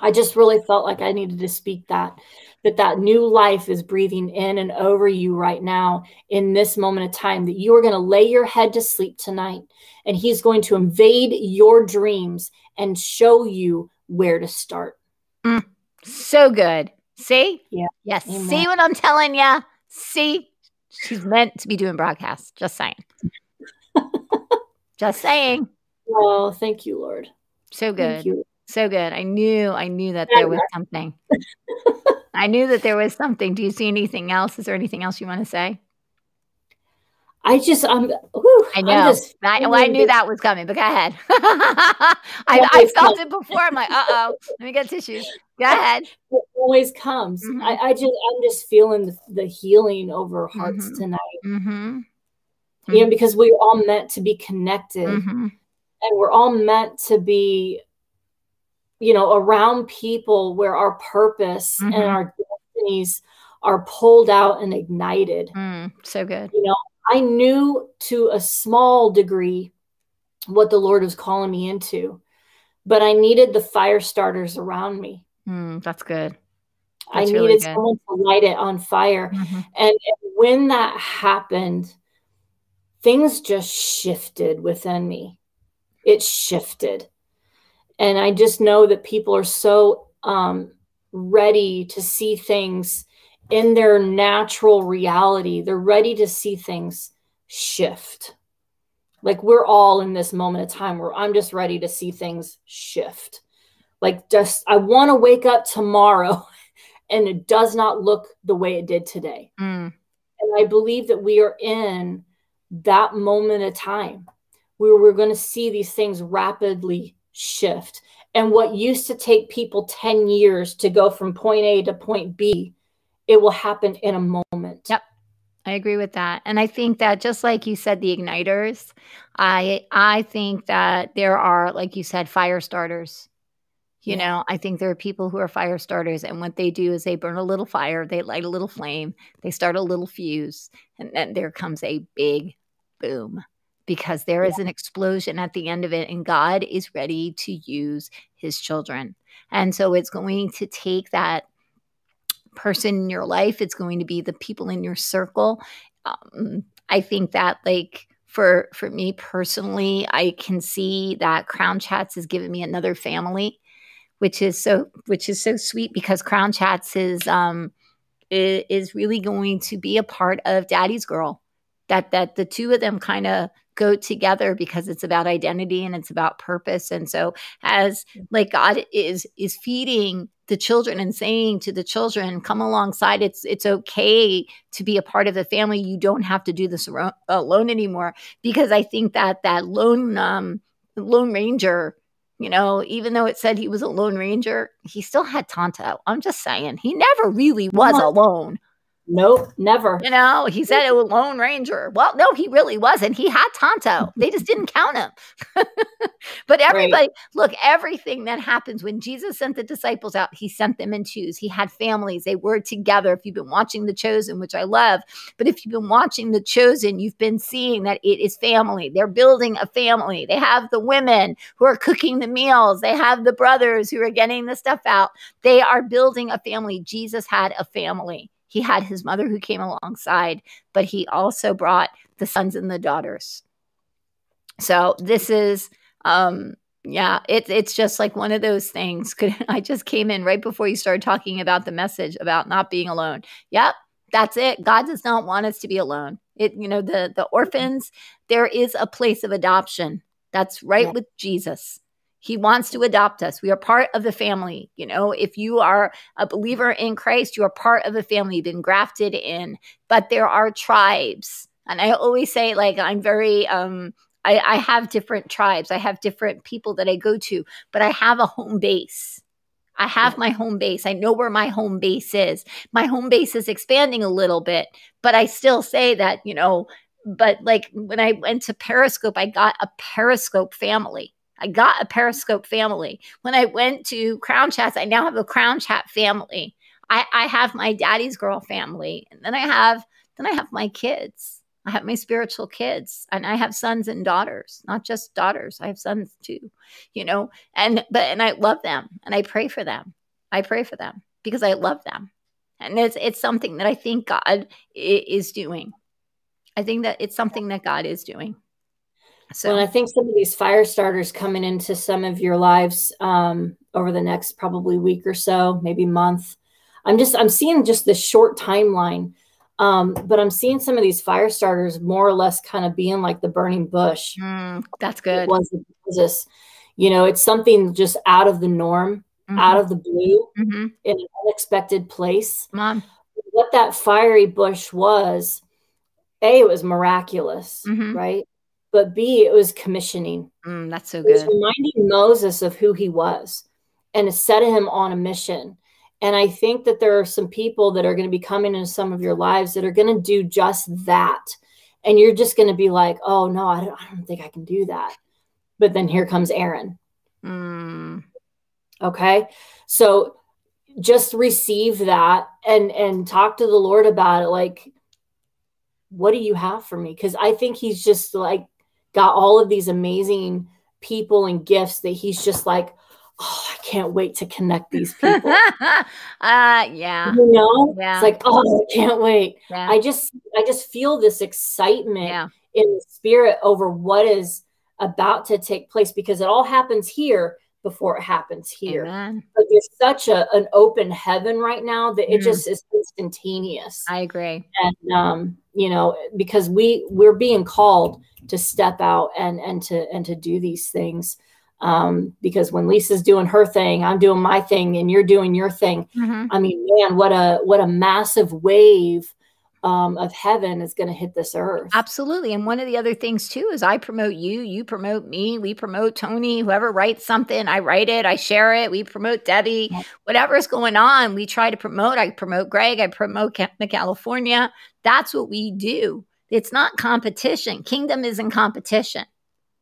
I just really felt like I needed to speak that that that new life is breathing in and over you right now in this moment of time that you are going to lay your head to sleep tonight and he's going to invade your dreams and show you where to start. Mm, so good. See? Yeah. Yes. Amen. see what i'm telling you see? She's meant to be doing broadcasts. Just saying. Just saying. Oh thank you lord. So good. so good. I knew i knew that there was something I knew that there was something. Do you see anything else? Is there anything else you want to say? I just, I'm, whew, I know. Just, I, well, I knew that was coming, but go ahead. I, I, felt it before. I'm like, uh oh, let me get tissues. Go ahead. It always comes. Mm-hmm. I, I, just, I'm just feeling the, the healing over hearts mm-hmm. tonight. Mm-hmm. You know, because we're all meant to be connected mm-hmm. and we're all meant to be you know, around people where our purpose mm-hmm. and our destinies are pulled out and ignited. Mm, so good. You know, I knew to a small degree what the Lord was calling me into, but I needed the fire starters around me. Mm, that's good. That's I needed really good. someone to light it on fire. Mm-hmm. And, and when that happened, things just shifted within me. It shifted and I just know that people are so um, ready to see things in their natural reality. They're ready to see things shift. Like we're all in this moment of time where I'm just ready to see things shift. Like just I want to wake up tomorrow and it does not look the way it did today. Mm. And I believe that we are in that moment of time where we're going to see these things rapidly shift. And what used to take people 10 years to go from point A to point B, it will happen in a moment. Yep. I agree with that. And I think that just like you said, the igniters, I I think that there are, like you said, fire starters. You Yeah. know, I think there are people who are fire starters, and what they do is they burn a little fire, they light a little flame, they start a little fuse, and then there comes a big boom because there is an explosion at the end of it, and God is ready to use his children. And so it's going to take that person in your life, it's going to be the people in your circle. Um, I think that, like, for for me personally, I can see that Crown Chats has given me another family which is so which is so sweet because Crown Chats is um is really going to be a part of Daddy's Girl. That that the two of them kind of go together because it's about identity and it's about purpose. And so as like God is is feeding the children and saying to the children, come alongside. It's it's okay to be a part of the family. You don't have to do this alone anymore. Because I think that that lone um lone ranger you know, even though it said he was a lone ranger, he still had Tonto. I'm just saying, he never really was alone. Nope, never. You know, he said it was Lone Ranger. Well, no, he really wasn't. He had Tonto. They just didn't count him. but everybody, look, everything that happens when Jesus sent the disciples out, he sent them in twos. He had families. They were together. If you've been watching The Chosen, which I love, but if you've been watching The Chosen, you've been seeing that it is family. They're building a family. They have the women who are cooking the meals. They have the brothers who are getting the stuff out. They are building a family. Jesus had a family. He had his mother who came alongside, but he also brought the sons and the daughters. So this is um yeah, it's it's just like one of those things. Could I just came in right before you started talking about the message about not being alone. Yep, that's it. God does not want us to be alone. It you know the the orphans, there is a place of adoption. That's right Yeah. with Jesus. He wants to adopt us. We are part of the family. You know, if you are a believer in Christ, you are part of the family, you've been grafted in. But there are tribes. And I always say, like, I'm very um I, I have different tribes. I have different people that I go to, but I have a home base. I have my home base. I know where my home base is. My home base is expanding a little bit, but I still say that, you know, but like when I went to Periscope, I got a Periscope family. I got a Periscope family. When I went to Crown Chats, I now have a Crown Chat family. I, I have my daddy's girl family. And then I have then I have my kids. I have my spiritual kids and I have sons and daughters, not just daughters. I have sons too, you know, and, but, and I love them and I pray for them. I pray for them because I love them. And it's, it's something that I think God is doing. I think that it's something that God is doing. So and I think some of these fire starters coming into some of your lives um, over the next probably week or so, maybe month. I'm just I'm seeing just the short timeline, um, but I'm seeing some of these fire starters more or less kind of being like the burning bush. mm, that's It good. this, you know, it's something just out of the norm, out of the blue, hmm in an unexpected place. Mom. What that fiery bush was, a it was miraculous, Mhm. right? But b it was commissioning. Mm, that's so It was reminding Moses of who he was and it set him on a mission. And I think that there are some people that are going to be coming into some of your lives that are going to do just that. And you're just going to be like, oh, no, I don't, I don't think I can do that. But then here comes Aaron. Mm, Okay. So just receive that and and talk to the Lord about it. Like, what do you have for me? Because I think he's just like got all of these amazing people and gifts that he's just like, oh, I can't wait to connect these people. uh, yeah. you know? Yeah. It's like, oh, I can't wait. Yeah. I just I just feel this excitement yeah. in the spirit over what is about to take place because it all happens here before it happens here. Amen. But there's such a, an open heaven right now that it Mhm. just is instantaneous. I agree. and um, you know, because we we're being called to step out and and to and to do these things. Um, because when Lisa's doing her thing, I'm doing my thing, and you're doing your thing. Mhm. I mean, man, what a what a massive wave um, of heaven is going to hit this earth. Absolutely. And one of the other things too is I promote you, you promote me, we promote Tony, whoever writes something, I write it, I share it, we promote Debbie, Whatever is going on, we try to promote. I promote Greg, I promote Ca- California. That's what we do. It's not competition. Kingdom isn't competition.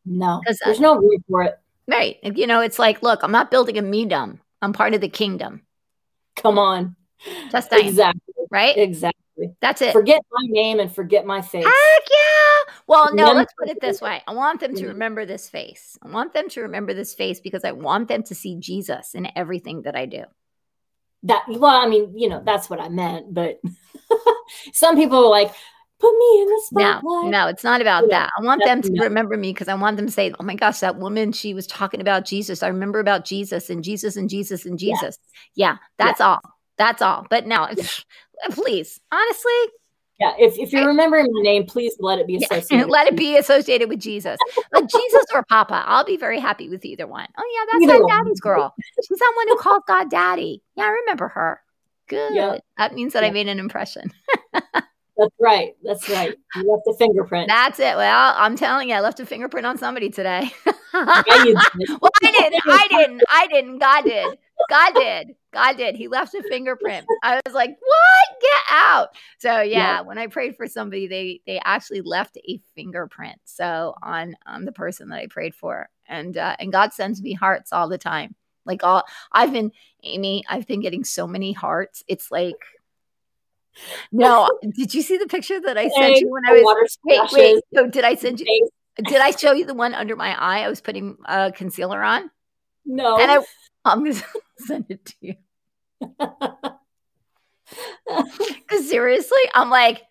No, I- there's no room for it. Right. You know, it's like, look, I'm not building a medum. I'm part of the kingdom. Come on. Just. Exactly. Right? Exactly. That's it. Forget my name and forget my face. Heck yeah. Well, no, let's put it this way. I want them to Mhm. remember this face. I want them to remember this face because I want them to see Jesus in everything that I do. That well, I mean, you know, that's what I meant. But some people are like, put me in the No, spotlight. no, it's not about Yeah, that. I want them to no. remember me because I want them to say, oh my gosh, that woman, she was talking about Jesus. I remember about Jesus and Jesus and Jesus and Jesus. Yeah, that's all. That's all. But now, it's, please, honestly, Yeah, if, if you're remembering my name, please let it be Yeah, associated. let it be associated with Jesus. Like Jesus or Papa. I'll be very happy with either one. Oh, yeah, that's Either one. daddy's girl. She's someone who calls God daddy. Yeah, I remember her. Good. Yeah. That means that I made an impression. That's right. That's right. You left a fingerprint. That's it. Well, I'm telling you, I left a fingerprint on somebody today. Yeah, well, I didn't. I didn't. I didn't. God did. God did. God did. He left a fingerprint. I was like, "What? Get out!" So yeah, Yeah. when I prayed for somebody, they they actually left a fingerprint. So on on the person that I prayed for, and uh, and God sends me hearts all the time. Like all I've been, Amie, I've been getting so many hearts. It's like. No, did you see the picture that I sent you when I was? Wait, wait. No, did I send you? Did I show you the one under my eye? I was putting uh, concealer on, No. and I I'm gonna send it to you. Because seriously, I'm like,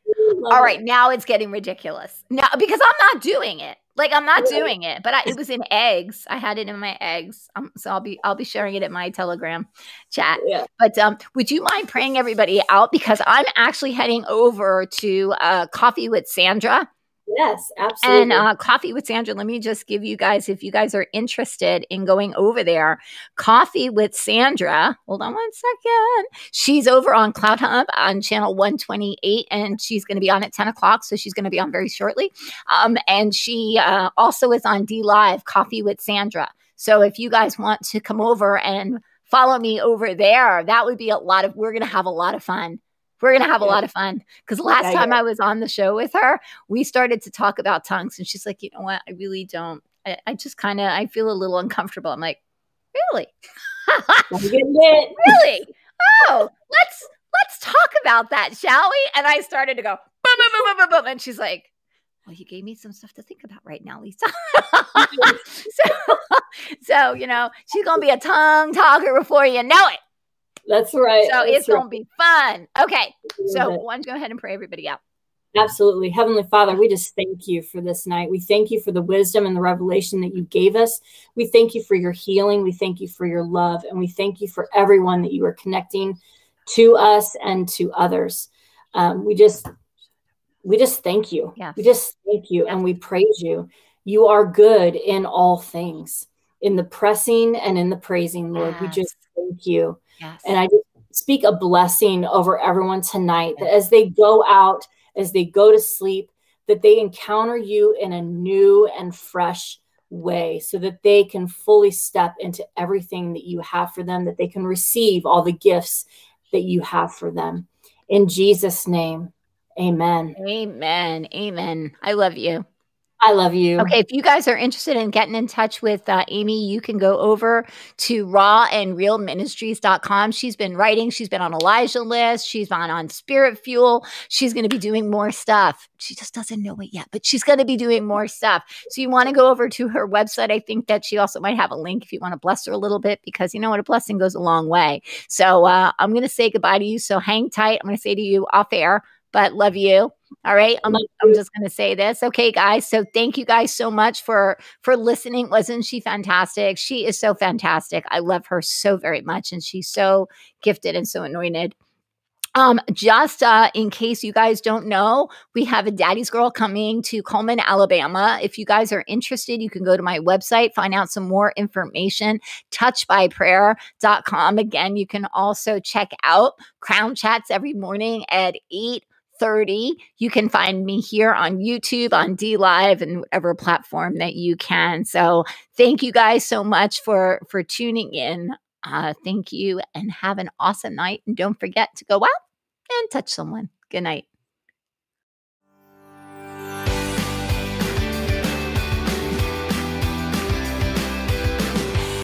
all right, now it's getting ridiculous. Now because I'm not doing it. Like I'm not doing it, but I, it was in eggs. I had it in my eggs, um, so I'll be I'll be sharing it in my Telegram chat. Yeah. But um, would you mind praying everybody out because I'm actually heading over to uh, Coffee with Sandra. Yes, absolutely. And uh, Coffee with Sandra, let me just give you guys, if you guys are interested in going over there, Coffee with Sandra, hold on one second. She's over on CloutHub on channel 128, and she's going to be on at 10 o'clock. So she's going to be on very shortly. Um, and she uh, also is on DLive, Coffee with Sandra. So if you guys want to come over and follow me over there, that would be a lot of, we're going to have a lot of fun. We're going to have a lot of fun. Because last Yeah, time yeah. I was on the show with her, we started to talk about tongues and she's like you know what? I really don't i, I just kind of i feel a little uncomfortable. I'm like really? I'm getting it. really? Oh let's let's talk about that shall we? And i started to go boom boom boom boom boom, boom and she's like well you gave me some stuff to think about right now lisa. So so you know she's gonna be a tongue talker before you know it That's right. so That's it's gonna be fun okay so right. why don't you go ahead and pray everybody out Absolutely. Heavenly Father, we just thank you for this night. We thank you for the wisdom and the revelation that you gave us. We thank you for your healing. We thank you for your love. And we thank you for everyone that you are connecting to us and to others. Um, we just we just thank you. Yes. We just thank you and we praise you. You are good in all things, in the pressing and in the praising, Lord. We just thank you. Yes And I just speak a blessing over everyone tonight that as they go out, as they go to sleep, that they encounter you in a new and fresh way so that they can fully step into everything that you have for them, that they can receive all the gifts that you have for them. In Jesus' name, amen. amen amen i love you I love you. Okay, if you guys are interested in getting in touch with uh, Amie, you can go over to rawandrealministries.com. She's been writing, she's been on Elijah list, she's been on Spirit Fuel. She's going to be doing more stuff. She just doesn't know it yet, but she's going to be doing more stuff. So you want to go over to her website. I think that she also might have a link if you want to bless her a little bit because you know what? A blessing goes a long way. So uh, I'm going to say goodbye to you. So hang tight. I'm going to say to you off air, but love you. All right. I'm, I'm just going to say this. Okay, guys. So thank you guys so much for for listening. Wasn't she fantastic? She is so fantastic. I love her so very much and she's so gifted and so anointed. Um, just uh, in case you guys don't know, we have a Daddy's Girl coming to Cullman, Alabama. If you guys are interested, you can go to my website, find out some more information, touchbyprayer.com. Again, you can also check out Crown Chats every morning at 8 30. You can find me here on YouTube, on DLive, and whatever platform that you can. So thank you guys so much for for tuning in. Uh, thank you and have an awesome night. And don't forget to go out and touch someone. Good night.